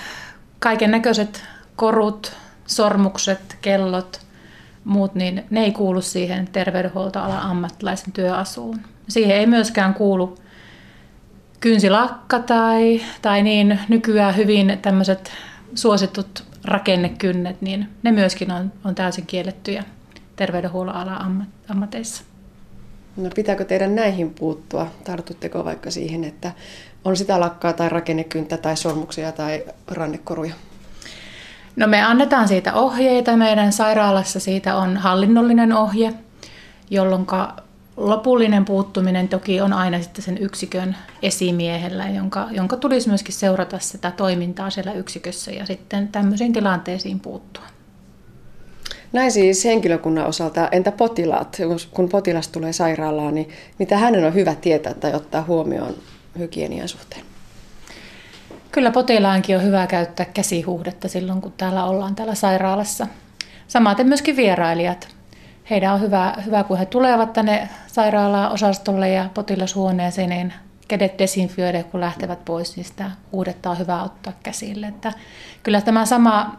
kaiken näköiset korut, sormukset, kellot, muut, niin ne ei kuulu siihen terveydenhuoltoalan ammattilaisen työasuun. Siihen ei myöskään kuulu kynsilakka tai, tai niin nykyään hyvin tämmöiset suositut rakennekynnet, niin ne myöskin on, on täysin kiellettyjä terveydenhuollon alan ammateissa. No pitääkö teidän näihin puuttua? Tartutteko vaikka siihen, että on sitä lakkaa tai rakennekynttä tai sormuksia tai rannekoruja? No me annetaan siitä ohjeita. Meidän sairaalassa siitä on hallinnollinen ohje, jolloin lopullinen puuttuminen toki on aina sitten sen yksikön esimiehellä, jonka, jonka tulisi myöskin seurata sitä toimintaa siellä yksikössä ja sitten tämmöisiin tilanteisiin puuttua. Näin siis henkilökunnan osalta. Entä potilaat? Kun potilas tulee sairaalaan, niin mitä hänen on hyvä tietää tai ottaa huomioon hygienian suhteen? Kyllä potilaankin on hyvä käyttää käsihuhdetta silloin, kun täällä ollaan täällä sairaalassa. Samaten myöskin vierailijat. Heidän on hyvä, hyvä kun he tulevat tänne sairaala-osastolle ja potilashuoneeseen, niin kädet desinfioida, kun lähtevät pois, niin sitä huudetta on hyvä ottaa käsille. Että kyllä tämä sama,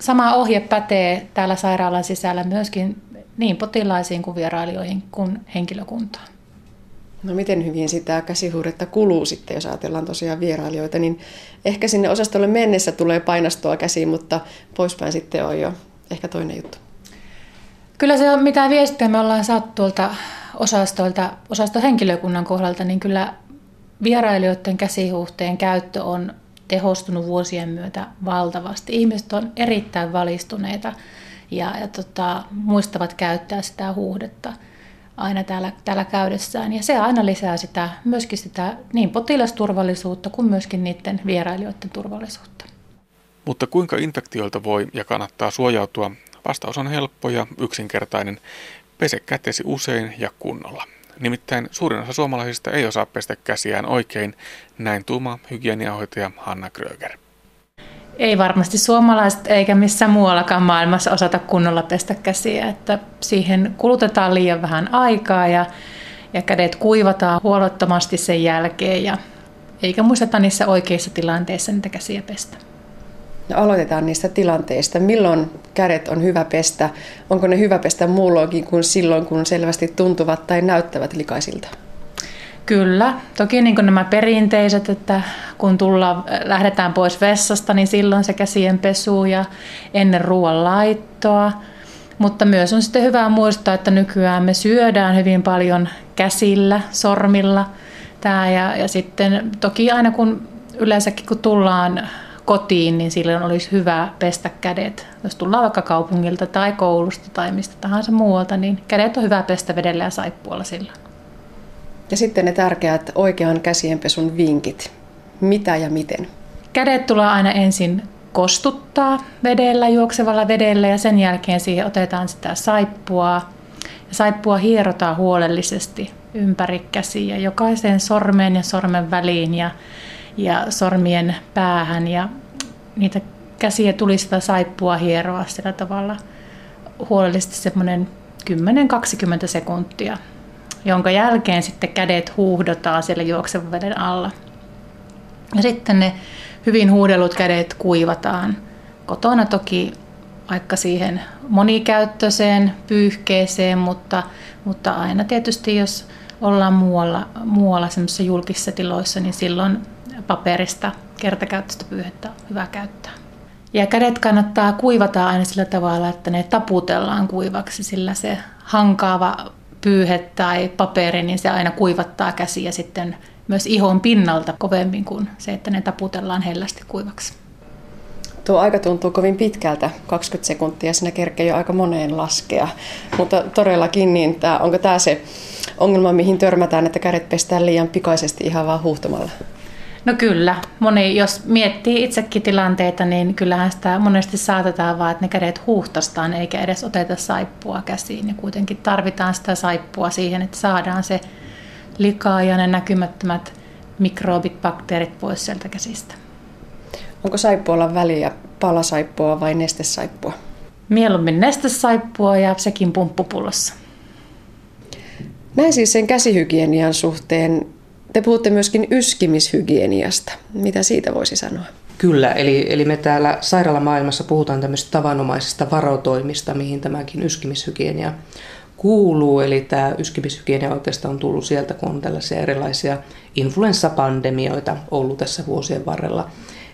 sama ohje pätee täällä sairaalan sisällä myöskin niin potilaisiin kuin vierailijoihin kuin henkilökuntaan. No miten hyvin sitä käsihuudetta kuluu sitten, jos ajatellaan tosiaan vierailijoita, niin ehkä sinne osastolle mennessä tulee painastoa käsiin, mutta poispäin sitten on jo ehkä toinen juttu. Kyllä se on, mitä viestiä me ollaan saatu tuolta osastoilta, osastohenkilökunnan kohdalta, niin kyllä vierailijoiden käsihuhteen käyttö on tehostunut vuosien myötä valtavasti. Ihmiset on erittäin valistuneita ja, ja tota, muistavat käyttää sitä huuhdetta aina täällä, täällä käydessään. Ja se aina lisää sitä, myöskin sitä niin potilasturvallisuutta kuin myöskin niiden vierailijoiden turvallisuutta. Mutta kuinka infektioilta voi ja kannattaa suojautua? Vastaus on helppo ja yksinkertainen. Pese kätesi usein ja kunnolla. Nimittäin suurin osa suomalaisista ei osaa pestä käsiään oikein, näin tuuma hygieniahoitaja Hanna Kröger. Ei varmasti suomalaiset eikä missään muuallakaan maailmassa osata kunnolla pestä käsiä, että siihen kulutetaan liian vähän aikaa ja, ja kädet kuivataan huolottomasti sen jälkeen ja eikä muisteta niissä oikeissa tilanteissa niitä käsiä pestä. No aloitetaan niistä tilanteista. Milloin kädet on hyvä pestä? Onko ne hyvä pestä muulloinkin kuin silloin, kun selvästi tuntuvat tai näyttävät likaisilta? Kyllä. Toki niin nämä perinteiset, että kun tullaan, lähdetään pois vessasta, niin silloin se käsien pesu ja ennen ruoan laittoa. Mutta myös on sitten hyvä muistaa, että nykyään me syödään hyvin paljon käsillä, sormilla. Tää ja, ja sitten toki aina kun yleensäkin kun tullaan kotiin, niin silloin olisi hyvä pestä kädet. Jos tullaan vaikka kaupungilta tai koulusta tai mistä tahansa muualta, niin kädet on hyvä pestä vedellä ja saippualla silloin. Ja sitten ne tärkeät oikean käsienpesun vinkit. Mitä ja miten? Kädet tulee aina ensin kostuttaa vedellä, juoksevalla vedellä ja sen jälkeen siihen otetaan sitä saippua. Ja saippua hierotaan huolellisesti ympäri käsiä, jokaiseen sormeen ja sormen väliin ja, ja sormien päähän. Ja niitä käsiä tuli sitä saippua hieroa sillä tavalla huolellisesti semmoinen 10-20 sekuntia jonka jälkeen sitten kädet huuhdotaan siellä juoksevan veden alla. Ja sitten ne hyvin huudellut kädet kuivataan kotona toki vaikka siihen monikäyttöiseen pyyhkeeseen, mutta, mutta aina tietysti jos ollaan muualla, muualla julkisissa tiloissa, niin silloin paperista kertakäyttöistä pyyhettä hyvä käyttää. Ja kädet kannattaa kuivata aina sillä tavalla, että ne taputellaan kuivaksi, sillä se hankaava pyyhe tai paperi, niin se aina kuivattaa käsiä sitten myös ihon pinnalta kovemmin kuin se, että ne taputellaan hellästi kuivaksi. Tuo aika tuntuu kovin pitkältä, 20 sekuntia, siinä kerkee jo aika moneen laskea. Mutta todellakin, niin tämä, onko tämä se ongelma, mihin törmätään, että kädet pestään liian pikaisesti ihan vaan huuhtomalla? No kyllä. Moni, jos miettii itsekin tilanteita, niin kyllähän sitä monesti saatetaan vaan, että ne kädet huuhtastaan eikä edes oteta saippua käsiin. Ja kuitenkin tarvitaan sitä saippua siihen, että saadaan se likaa ja ne näkymättömät mikrobit, bakteerit pois sieltä käsistä. Onko saippualla väliä palasaippua vai nestesaippua? Mieluummin nestesaippua ja sekin pumppupullossa. Näin siis sen käsihygienian suhteen. Te puhutte myöskin yskimishygieniasta. Mitä siitä voisi sanoa? Kyllä, eli, eli me täällä sairaalamaailmassa puhutaan tämmöistä tavanomaisista varotoimista, mihin tämäkin yskimishygienia kuuluu. Eli tämä yskimishygienia oikeastaan on tullut sieltä, kun on tällaisia erilaisia influenssapandemioita ollut tässä vuosien varrella.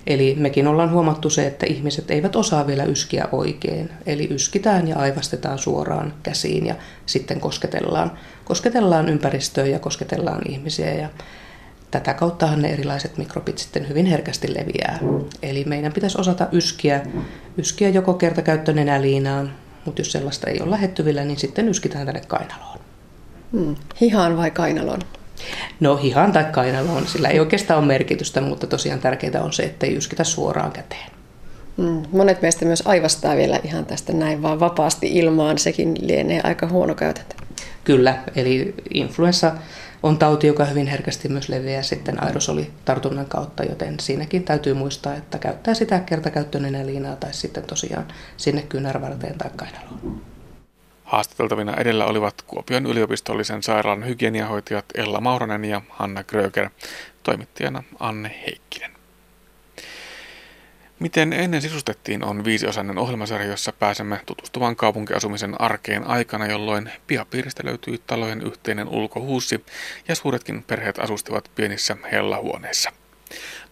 Eli mekin ollaan huomattu se, että ihmiset eivät osaa vielä yskiä oikein. Eli yskitään ja aivastetaan suoraan käsiin ja sitten kosketellaan, kosketellaan ympäristöä ja kosketellaan ihmisiä. Ja tätä kauttahan ne erilaiset mikrobit sitten hyvin herkästi leviää. Eli meidän pitäisi osata yskiä, yskiä joko kertakäyttönenäliinaan, mutta jos sellaista ei ole lähettyvillä, niin sitten yskitään tänne kainaloon. Hmm. Hihaan vai kainaloon? No hihan tai kainaloon, sillä ei oikeastaan ole merkitystä, mutta tosiaan tärkeintä on se, että ei yskitä suoraan käteen. Mm, monet meistä myös aivastaa vielä ihan tästä näin vaan vapaasti ilmaan, sekin lienee aika huono käytäntö. Kyllä, eli influenssa on tauti, joka hyvin herkästi myös leviää sitten aerosolitartunnan kautta, joten siinäkin täytyy muistaa, että käyttää sitä kertakäyttönenäliinaa tai sitten tosiaan sinne kyynärvarteen tai kainaloon. Haastateltavina edellä olivat Kuopion yliopistollisen sairaalan hygieniahoitajat Ella Mauronen ja Hanna Gröger, toimittajana Anne Heikkinen. Miten ennen sisustettiin on viisiosainen ohjelmasarja, jossa pääsemme tutustumaan kaupunkiasumisen arkeen aikana, jolloin pihapiiristä löytyi talojen yhteinen ulkohuussi ja suuretkin perheet asustivat pienissä hellahuoneissa.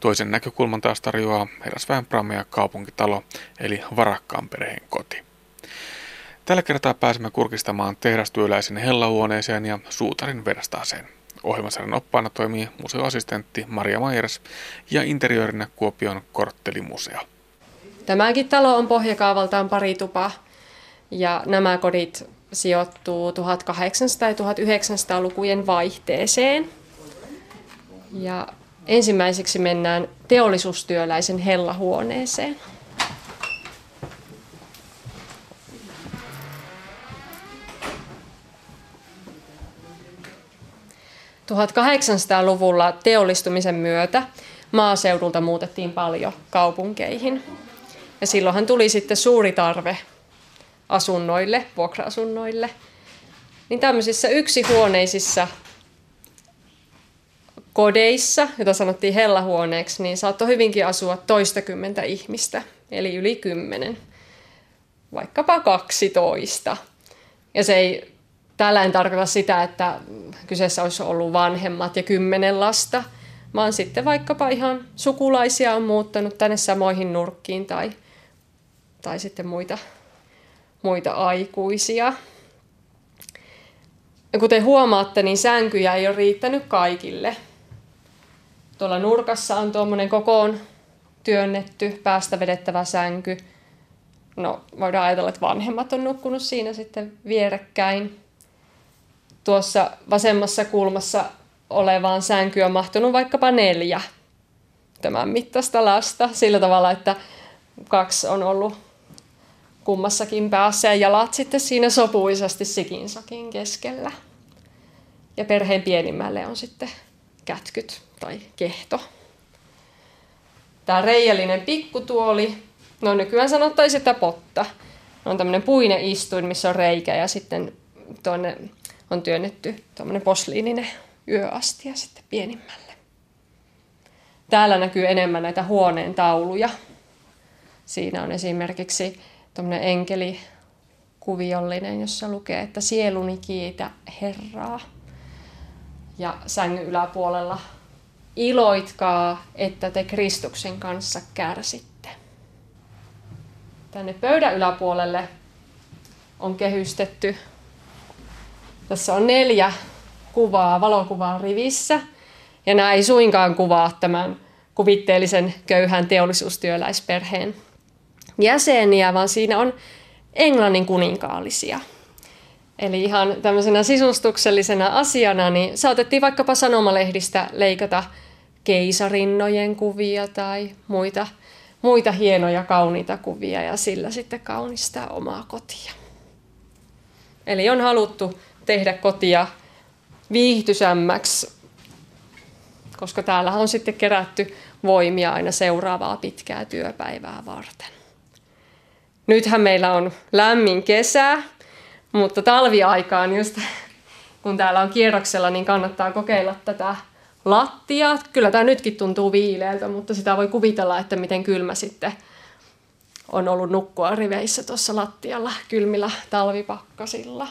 Toisen näkökulman taas tarjoaa Herrasväen Pramea kaupunkitalo, eli varakkaan perheen koti. Tällä kertaa pääsemme kurkistamaan tehdastyöläisen hellahuoneeseen ja suutarin verstaaseen. Ohjelmasarjan oppaana toimii museoassistentti Maria Maieras ja interiöörinä Kuopion korttelimuseo. Tämäkin talo on pohjakaavaltaan pari tupaa ja nämä kodit sijoittuu 1800- ja 1900-lukujen vaihteeseen. Ja ensimmäiseksi mennään teollisuustyöläisen hellahuoneeseen. 1800-luvulla teollistumisen myötä maaseudulta muutettiin paljon kaupunkeihin. Ja silloinhan tuli sitten suuri tarve asunnoille, vuokra-asunnoille. Niin tämmöisissä yksihuoneisissa kodeissa, jota sanottiin hellahuoneeksi, niin saattoi hyvinkin asua toistakymmentä ihmistä, eli yli kymmenen, vaikkapa 12. Ja se ei Tällä en tarkoita sitä, että kyseessä olisi ollut vanhemmat ja kymmenen lasta, vaan sitten vaikkapa ihan sukulaisia on muuttanut tänne samoihin nurkkiin tai, tai sitten muita, muita aikuisia. Ja kuten huomaatte, niin sänkyjä ei ole riittänyt kaikille. Tuolla nurkassa on tuommoinen kokoon työnnetty, päästä vedettävä sänky. No, voidaan ajatella, että vanhemmat on nukkunut siinä sitten vierekkäin tuossa vasemmassa kulmassa olevaan sänkyyn on mahtunut vaikkapa neljä tämän mittaista lasta sillä tavalla, että kaksi on ollut kummassakin päässä ja jalat sitten siinä sopuisasti sikinsakin keskellä. Ja perheen pienimmälle on sitten kätkyt tai kehto. Tämä reijällinen pikkutuoli, no nykyään sanottaisiin, että potta. On tämmöinen puinen istuin, missä on reikä ja sitten tuonne on työnnetty tuommoinen posliininen yöastia sitten pienimmälle. Täällä näkyy enemmän näitä huoneen tauluja. Siinä on esimerkiksi tuommoinen enkeli kuviollinen, jossa lukee, että sieluni kiitä Herraa. Ja sängyn yläpuolella iloitkaa, että te Kristuksen kanssa kärsitte. Tänne pöydän yläpuolelle on kehystetty. Tässä on neljä kuvaa, valokuvaa rivissä. Ja nämä ei suinkaan kuvaa tämän kuvitteellisen köyhän teollisuustyöläisperheen jäseniä, vaan siinä on Englannin kuninkaallisia. Eli ihan tämmöisenä sisustuksellisena asiana, niin saatettiin vaikkapa sanomalehdistä leikata keisarinnojen kuvia tai muita, muita hienoja kauniita kuvia ja sillä sitten kaunistaa omaa kotia. Eli on haluttu tehdä kotia viihtyisämmäksi, koska täällä on sitten kerätty voimia aina seuraavaa pitkää työpäivää varten. Nythän meillä on lämmin kesä, mutta talviaikaan just kun täällä on kierroksella, niin kannattaa kokeilla tätä lattiaa. Kyllä tämä nytkin tuntuu viileältä, mutta sitä voi kuvitella, että miten kylmä sitten on ollut nukkua riveissä tuossa lattialla kylmillä talvipakkasilla.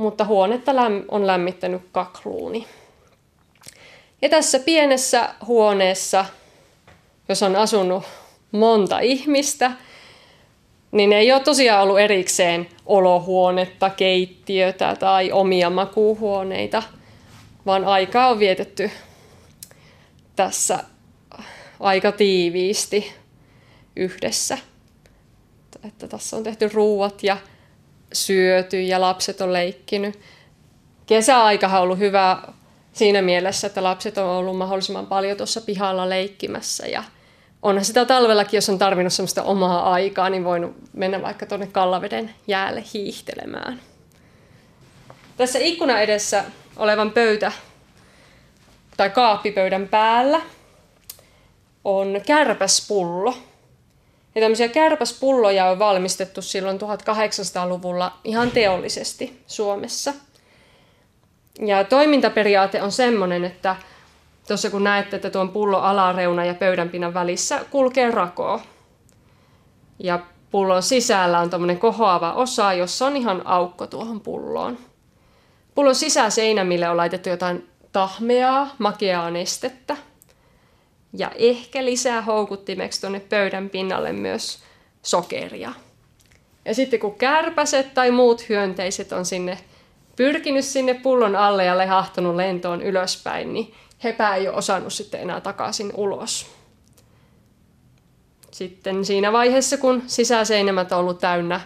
Mutta huonetta on lämmittänyt kakluuni. Ja tässä pienessä huoneessa, jos on asunut monta ihmistä, niin ei ole tosiaan ollut erikseen olohuonetta, keittiötä tai omia makuuhuoneita, vaan aikaa on vietetty tässä aika tiiviisti yhdessä. Että tässä on tehty ruuat ja syöty ja lapset on leikkinyt. Kesäaika on ollut hyvä siinä mielessä, että lapset on ollut mahdollisimman paljon tuossa pihalla leikkimässä ja onhan sitä talvellakin, jos on tarvinnut semmoista omaa aikaa, niin voinut mennä vaikka tuonne Kallaveden jäälle hiihtelemään. Tässä ikkuna edessä olevan pöytä tai kaappipöydän päällä on kärpäspullo. Ja tämmöisiä kärpäspulloja on valmistettu silloin 1800-luvulla ihan teollisesti Suomessa. Ja toimintaperiaate on semmoinen, että Tuossa kun näette, että tuon pullon alareuna ja pöydänpinnan välissä kulkee rako. Ja pullon sisällä on tuommoinen kohoava osa, jossa on ihan aukko tuohon pulloon. Pullon sisäseinämille on laitettu jotain tahmeaa, makeaa nestettä. Ja ehkä lisää houkuttimeksi tuonne pöydän pinnalle myös sokeria. Ja sitten kun kärpäset tai muut hyönteiset on sinne pyrkinyt sinne pullon alle ja lehahtunut lentoon ylöspäin, niin hepä ei ole osannut sitten enää takaisin ulos. Sitten siinä vaiheessa, kun sisäseinämät on ollut täynnä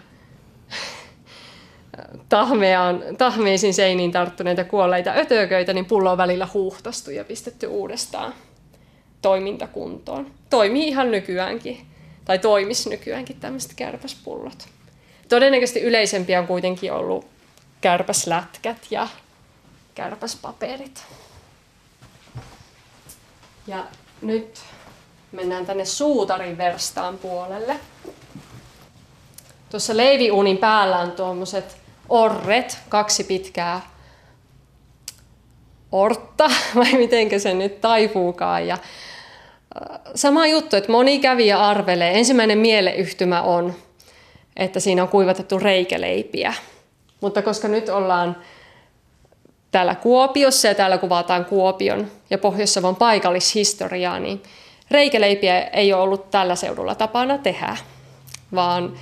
tahmeaan, tahmeisiin seiniin tarttuneita kuolleita ötököitä, niin pullo on välillä huuhtastu ja pistetty uudestaan toimintakuntoon. Toimii ihan nykyäänkin, tai toimis nykyäänkin tämmöiset kärpäspullot. Todennäköisesti yleisempiä on kuitenkin ollut kärpäslätkät ja kärpäspaperit. Ja nyt mennään tänne suutarin verstaan puolelle. Tuossa leiviuunin päällä on tuommoiset orret, kaksi pitkää ortta, vai miten se nyt taipuukaan. Ja sama juttu, että moni kävijä arvelee. Ensimmäinen mieleyhtymä on, että siinä on kuivatettu reikäleipiä. Mutta koska nyt ollaan täällä Kuopiossa ja täällä kuvataan Kuopion ja Pohjois-Savon paikallishistoriaa, niin reikäleipiä ei ole ollut tällä seudulla tapana tehdä, vaan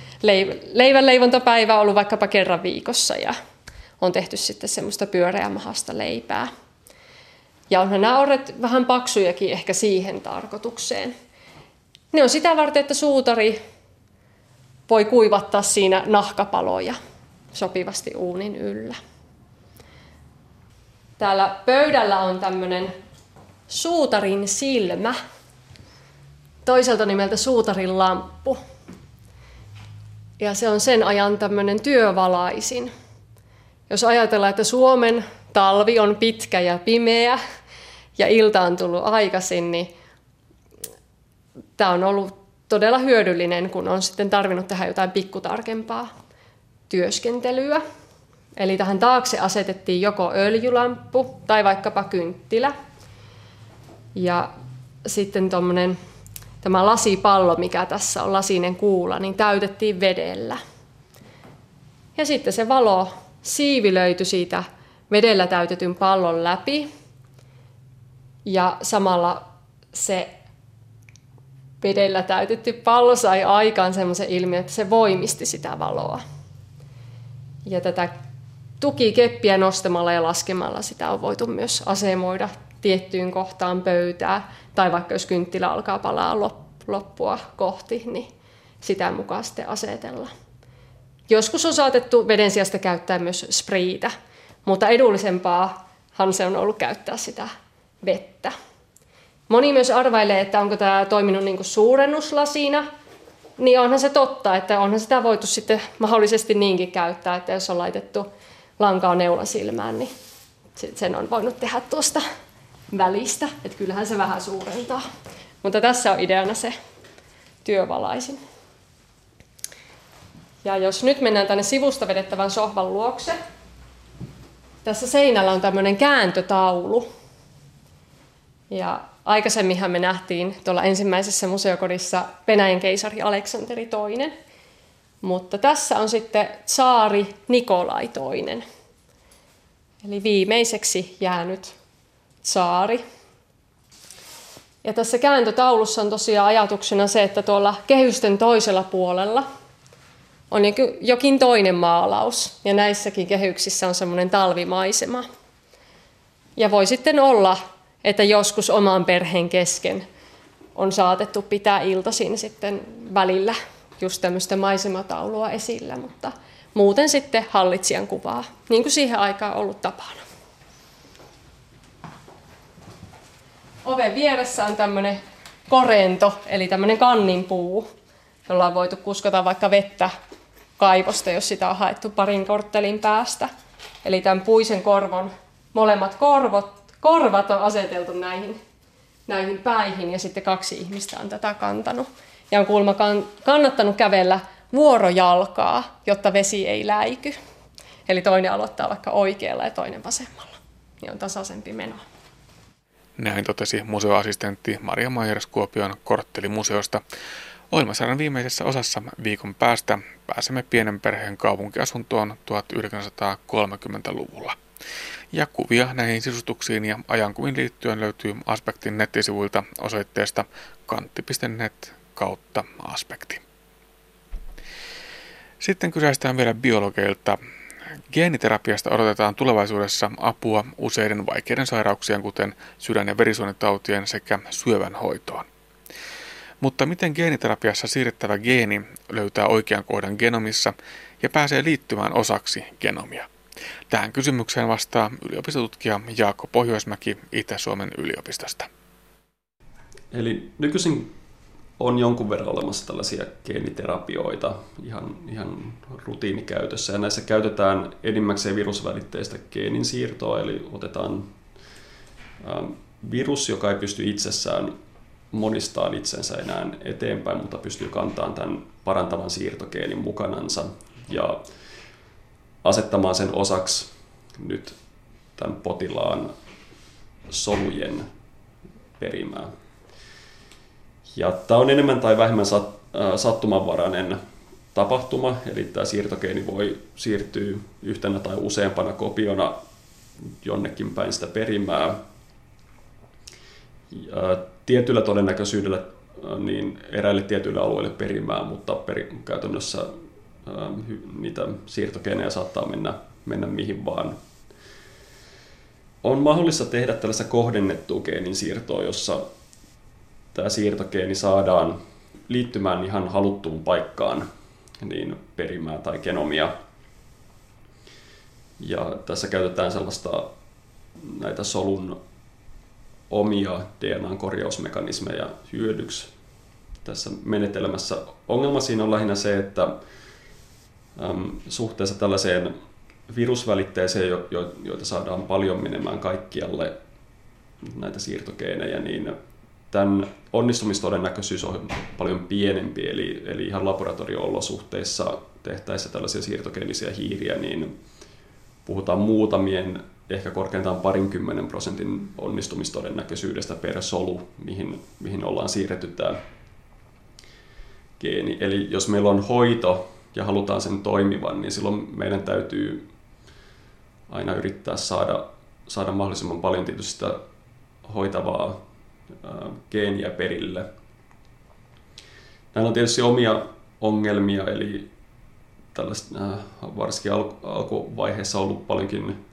leivän leivontapäivä on ollut vaikkapa kerran viikossa ja on tehty sitten semmoista pyöreämahasta leipää. Ja onhan nämä orret vähän paksujakin ehkä siihen tarkoitukseen. Ne on sitä varten, että suutari voi kuivattaa siinä nahkapaloja sopivasti uunin yllä. Täällä pöydällä on tämmöinen suutarin silmä, toiselta nimeltä suutarin lamppu. Ja se on sen ajan tämmöinen työvalaisin. Jos ajatellaan, että Suomen talvi on pitkä ja pimeä ja ilta on tullut aikaisin, niin tämä on ollut todella hyödyllinen, kun on sitten tarvinnut tehdä jotain pikkutarkempaa työskentelyä. Eli tähän taakse asetettiin joko öljylamppu tai vaikkapa kynttilä. Ja sitten tommonen, tämä lasipallo, mikä tässä on lasinen kuula, niin täytettiin vedellä. Ja sitten se valo siivilöityi siitä vedellä täytetyn pallon läpi ja samalla se vedellä täytetty pallo sai aikaan semmoisen ilmiön, että se voimisti sitä valoa. Ja tätä tukikeppiä nostamalla ja laskemalla sitä on voitu myös asemoida tiettyyn kohtaan pöytää, tai vaikka jos kynttilä alkaa palaa loppua kohti, niin sitä mukaan sitten asetella. Joskus on saatettu veden sijasta käyttää myös spriitä, mutta edullisempaahan se on ollut käyttää sitä vettä. Moni myös arvailee, että onko tämä toiminut niin suurennuslasina, niin onhan se totta, että onhan sitä voitu sitten mahdollisesti niinkin käyttää, että jos on laitettu lankaa neulasilmään, niin sen on voinut tehdä tuosta välistä, että kyllähän se vähän suurentaa. Mutta tässä on ideana se työvalaisin. Ja jos nyt mennään tänne sivusta vedettävän sohvan luokse, tässä seinällä on tämmöinen kääntötaulu. Ja aikaisemminhan me nähtiin tuolla ensimmäisessä museokodissa Venäjän keisari Aleksanteri II. Mutta tässä on sitten saari Nikolai II. Eli viimeiseksi jäänyt saari. Ja tässä kääntötaulussa on tosiaan ajatuksena se, että tuolla kehysten toisella puolella on jokin toinen maalaus. Ja näissäkin kehyksissä on semmoinen talvimaisema. Ja voi sitten olla, että joskus oman perheen kesken on saatettu pitää iltaisin sitten välillä just tämmöistä maisemataulua esillä, mutta muuten sitten hallitsijan kuvaa, niin kuin siihen aikaan ollut tapana. Oven vieressä on tämmöinen korento, eli tämmöinen kanninpuu, jolla on voitu kuskota vaikka vettä kaivosta, jos sitä on haettu parin korttelin päästä. Eli tämän puisen korvon molemmat korvot, korvat on aseteltu näihin, näihin päihin ja sitten kaksi ihmistä on tätä kantanut. Ja on kuulemma kannattanut kävellä vuorojalkaa, jotta vesi ei läiky. Eli toinen aloittaa vaikka oikealla ja toinen vasemmalla. Niin on tasaisempi meno. Näin totesi museoassistentti Maria Majers Kuopion korttelimuseosta. Ohjelmasarjan viimeisessä osassa viikon päästä pääsemme pienen perheen kaupunkiasuntoon 1930-luvulla. Ja kuvia näihin sisustuksiin ja ajankuvin liittyen löytyy Aspektin nettisivuilta osoitteesta kantti.net kautta aspekti. Sitten kysäistään vielä biologeilta. Geeniterapiasta odotetaan tulevaisuudessa apua useiden vaikeiden sairauksien, kuten sydän- ja verisuonitautien sekä syövän hoitoon. Mutta miten geeniterapiassa siirrettävä geeni löytää oikean kohdan genomissa ja pääsee liittymään osaksi genomia? Tähän kysymykseen vastaa yliopistotutkija Jaakko Pohjoismäki Itä-Suomen yliopistosta. Eli nykyisin on jonkun verran olemassa tällaisia geeniterapioita ihan, ihan rutiinikäytössä. Ja näissä käytetään enimmäkseen virusvälitteistä geenin siirtoa, eli otetaan ähm, virus, joka ei pysty itsessään monistaan itsensä enää eteenpäin, mutta pystyy kantamaan tämän parantavan siirtogeenin mukanansa ja asettamaan sen osaksi nyt tämän potilaan solujen perimää. Ja tämä on enemmän tai vähemmän sat, äh, sattumanvarainen tapahtuma, eli tämä siirtogeeni voi siirtyä yhtenä tai useampana kopiona jonnekin päin sitä perimää. Ja tietyllä todennäköisyydellä äh, niin eräille tietyille alueille perimää, mutta peri, käytännössä niitä siirtogeenejä saattaa mennä, mennä mihin vaan. On mahdollista tehdä tällaista kohdennettua geenin siirtoa, jossa tämä siirtogeeni saadaan liittymään ihan haluttuun paikkaan, niin perimää tai genomia. Ja tässä käytetään sellaista näitä solun omia DNA-korjausmekanismeja hyödyksi tässä menetelmässä. Ongelma siinä on lähinnä se, että suhteessa tällaiseen virusvälitteeseen, jo, jo, joita saadaan paljon menemään kaikkialle näitä siirtogeenejä, niin tämän onnistumistodennäköisyys on paljon pienempi, eli, eli ihan laboratorio-olosuhteissa tehtäessä tällaisia siirtogeenisiä hiiriä, niin puhutaan muutamien, ehkä korkeintaan parinkymmenen prosentin onnistumistodennäköisyydestä per solu, mihin, mihin ollaan siirretty tämä geeni. Eli jos meillä on hoito ja halutaan sen toimivan, niin silloin meidän täytyy aina yrittää saada, saada mahdollisimman paljon tietysti sitä hoitavaa geeniä perille. Näillä on tietysti omia ongelmia, eli tällaista, varsinkin alkuvaiheessa ollut paljonkin,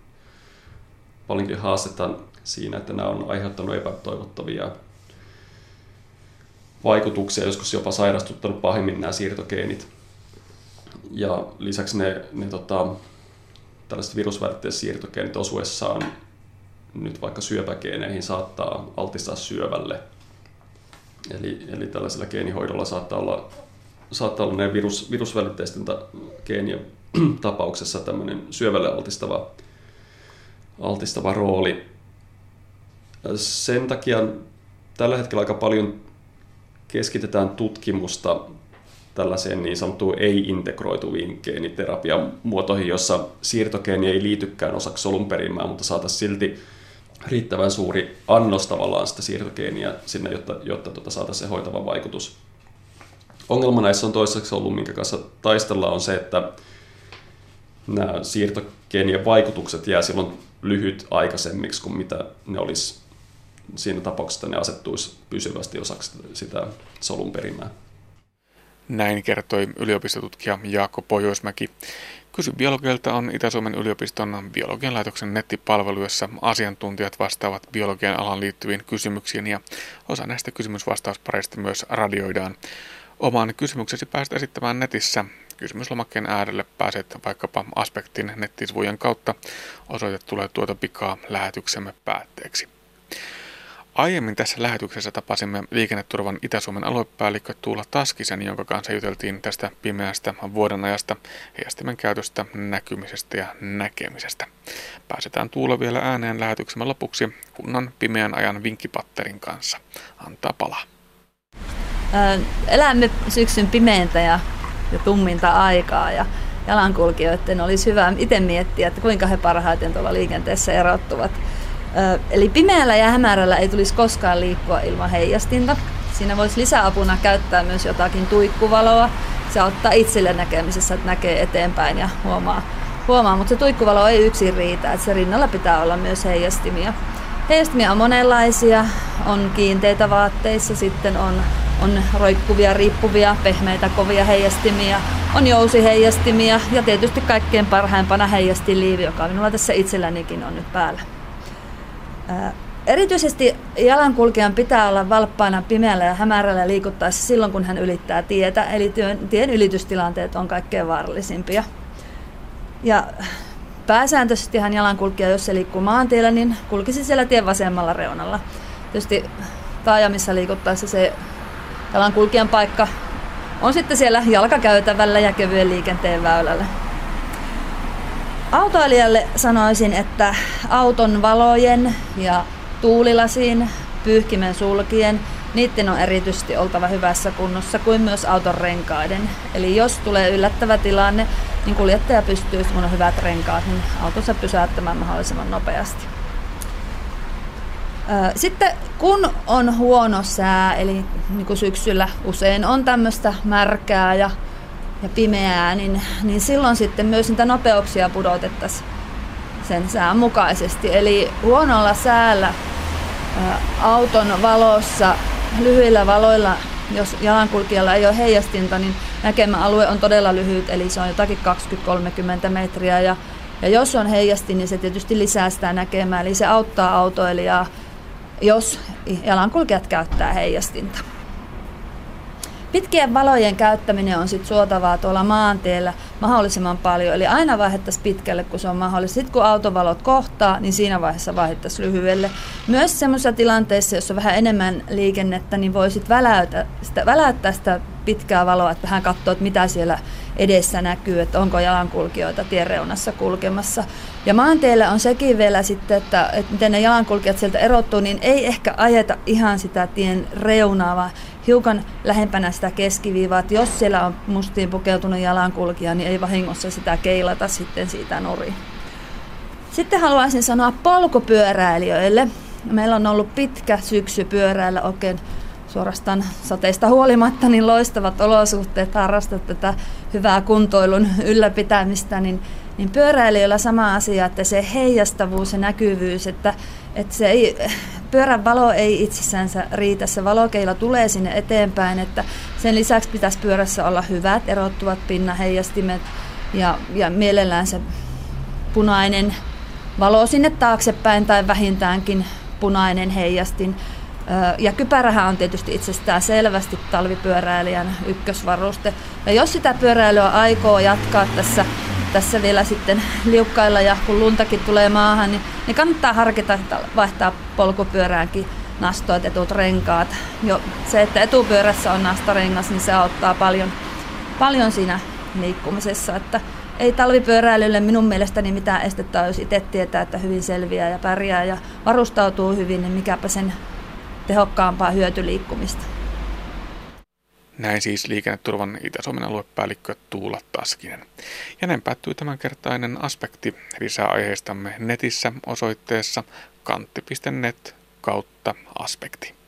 paljonkin haastetta siinä, että nämä on aiheuttanut epätoivottavia vaikutuksia, joskus jopa sairastuttanut pahimmin nämä siirtogeenit. Ja lisäksi ne, ne tota, tällaiset virusvälitteiset siirtogeenit osuessaan nyt vaikka syöpägeeneihin saattaa altistaa syövälle. Eli, eli tällaisella geenihoidolla saattaa olla, saattaa olla ne virus, virusvälitteisten ta, geenien tapauksessa tämmöinen syövälle altistava, altistava rooli. Sen takia tällä hetkellä aika paljon keskitetään tutkimusta tällaiseen niin sanottuun ei-integroituviin geeniterapian muotoihin, jossa siirtogeeni ei liitykään osaksi solunperimää, mutta saataisiin silti riittävän suuri annos tavallaan sitä siirtogeeniä sinne, jotta, jotta tuota saataisiin se hoitava vaikutus. Ongelma näissä on toiseksi ollut, minkä kanssa taistellaan, on se, että nämä siirtogeenien vaikutukset jää silloin lyhyt aikaisemmiksi kuin mitä ne olisi siinä tapauksessa, että ne asettuisi pysyvästi osaksi sitä solun perimää. Näin kertoi yliopistotutkija Jaakko Pohjoismäki. Kysy biologilta on Itä-Suomen yliopiston biologian laitoksen nettipalvelu, jossa asiantuntijat vastaavat biologian alan liittyviin kysymyksiin ja osa näistä kysymysvastauspareista myös radioidaan. Oman kysymyksesi pääset esittämään netissä. Kysymyslomakkeen äärelle pääset vaikkapa Aspektin nettisivujen kautta. Osoite tulee tuota pikaa lähetyksemme päätteeksi. Aiemmin tässä lähetyksessä tapasimme liikenneturvan Itä-Suomen aluepäällikkö Tuula Taskisen, jonka kanssa juteltiin tästä pimeästä vuoden ajasta, heijastimen käytöstä, näkymisestä ja näkemisestä. Pääsetään Tuula vielä ääneen lähetyksemme lopuksi kunnan pimeän ajan vinkkipatterin kanssa. Antaa palaa. Elämme syksyn pimeintä ja, ja tumminta aikaa ja jalankulkijoiden olisi hyvä itse miettiä, että kuinka he parhaiten tuolla liikenteessä erottuvat Eli pimeällä ja hämärällä ei tulisi koskaan liikkua ilman heijastinta. Siinä voisi lisäapuna käyttää myös jotakin tuikkuvaloa. Se auttaa itselle näkemisessä, että näkee eteenpäin ja huomaa, huomaa. mutta se tuikkuvalo ei yksin riitä, että se rinnalla pitää olla myös heijastimia. Heijastimia on monenlaisia, on kiinteitä vaatteissa, sitten on, on roikkuvia, riippuvia, pehmeitä, kovia heijastimia, on jousiheijastimia ja tietysti kaikkein parhaimpana heijastiliivi, joka minulla tässä itsellänikin on nyt päällä. Erityisesti jalankulkijan pitää olla valppaana pimeällä ja hämärällä liikuttaessa silloin, kun hän ylittää tietä, eli työn, tien ylitystilanteet on kaikkein vaarallisimpia. Ja pääsääntöisesti hän jalankulkija, jos se liikkuu maantiellä, niin kulkisi siellä tien vasemmalla reunalla. Tietysti taajamissa liikuttaessa se jalankulkijan paikka on sitten siellä jalkakäytävällä ja kevyen liikenteen väylällä. Autoilijalle sanoisin, että auton valojen ja tuulilasin, pyyhkimen sulkien, niiden on erityisesti oltava hyvässä kunnossa kuin myös auton renkaiden. Eli jos tulee yllättävä tilanne, niin kuljettaja pystyy, kun on hyvät renkaat, niin autonsa pysäyttämään mahdollisimman nopeasti. Sitten kun on huono sää, eli niin kuin syksyllä usein on tämmöistä märkää ja ja pimeää, niin, niin silloin sitten myös niitä nopeuksia pudotettaisiin sen sään mukaisesti. Eli huonolla säällä auton valossa, lyhyillä valoilla, jos jalankulkijalla ei ole heijastinta, niin näkemäalue on todella lyhyt, eli se on jotakin 20-30 metriä. Ja, ja jos on heijastin, niin se tietysti lisää sitä näkemää, eli se auttaa autoilijaa, jos jalankulkijat käyttää heijastinta. Pitkien valojen käyttäminen on sitten suotavaa tuolla maanteellä mahdollisimman paljon, eli aina vaihdettaisiin pitkälle, kun se on mahdollista. Sitten kun autovalot kohtaa, niin siinä vaiheessa vaihdettaisiin lyhyelle. Myös sellaisissa tilanteissa, jossa on vähän enemmän liikennettä, niin voisit sitä, väläyttää sitä pitkää valoa, että vähän katsoa, että mitä siellä edessä näkyy, että onko jalankulkijoita tienreunassa kulkemassa. Ja maanteillä on sekin vielä sitten, että, että miten ne jalankulkijat sieltä erottuu, niin ei ehkä ajeta ihan sitä tien reunaa, vaan hiukan lähempänä sitä keskiviivaa, että jos siellä on mustiin pukeutunut jalankulkija, niin ei vahingossa sitä keilata sitten siitä nuriin. Sitten haluaisin sanoa polkupyöräilijöille. Meillä on ollut pitkä syksy pyöräillä oikein suorastaan sateista huolimatta, niin loistavat olosuhteet harrastaa tätä hyvää kuntoilun ylläpitämistä, niin, niin pyöräilijöillä sama asia, että se heijastavuus ja näkyvyys, että, että se ei, pyörän valo ei itsessänsä riitä, se valokeila tulee sinne eteenpäin, että sen lisäksi pitäisi pyörässä olla hyvät erottuvat pinnaheijastimet ja, ja mielellään se punainen valo sinne taaksepäin tai vähintäänkin punainen heijastin. Ja kypärähän on tietysti itsestään selvästi talvipyöräilijän ykkösvaruste. Ja jos sitä pyöräilyä aikoo jatkaa tässä, tässä vielä sitten liukkailla ja kun luntakin tulee maahan, niin, niin kannattaa harkita vaihtaa polkupyöräänkin nastoitetut renkaat. Jo se, että etupyörässä on nastarengas, niin se auttaa paljon, paljon siinä liikkumisessa. Että ei talvipyöräilylle minun mielestäni mitään estettä, jos itse tietää, että hyvin selviää ja pärjää ja varustautuu hyvin, niin mikäpä sen tehokkaampaa hyötyliikkumista. Näin siis liikenneturvan Itä-Suomen aluepäällikkö Tuula Taskinen. Ja näin päättyy tämänkertainen aspekti. Lisää aiheistamme netissä osoitteessa kantti.net kautta aspekti.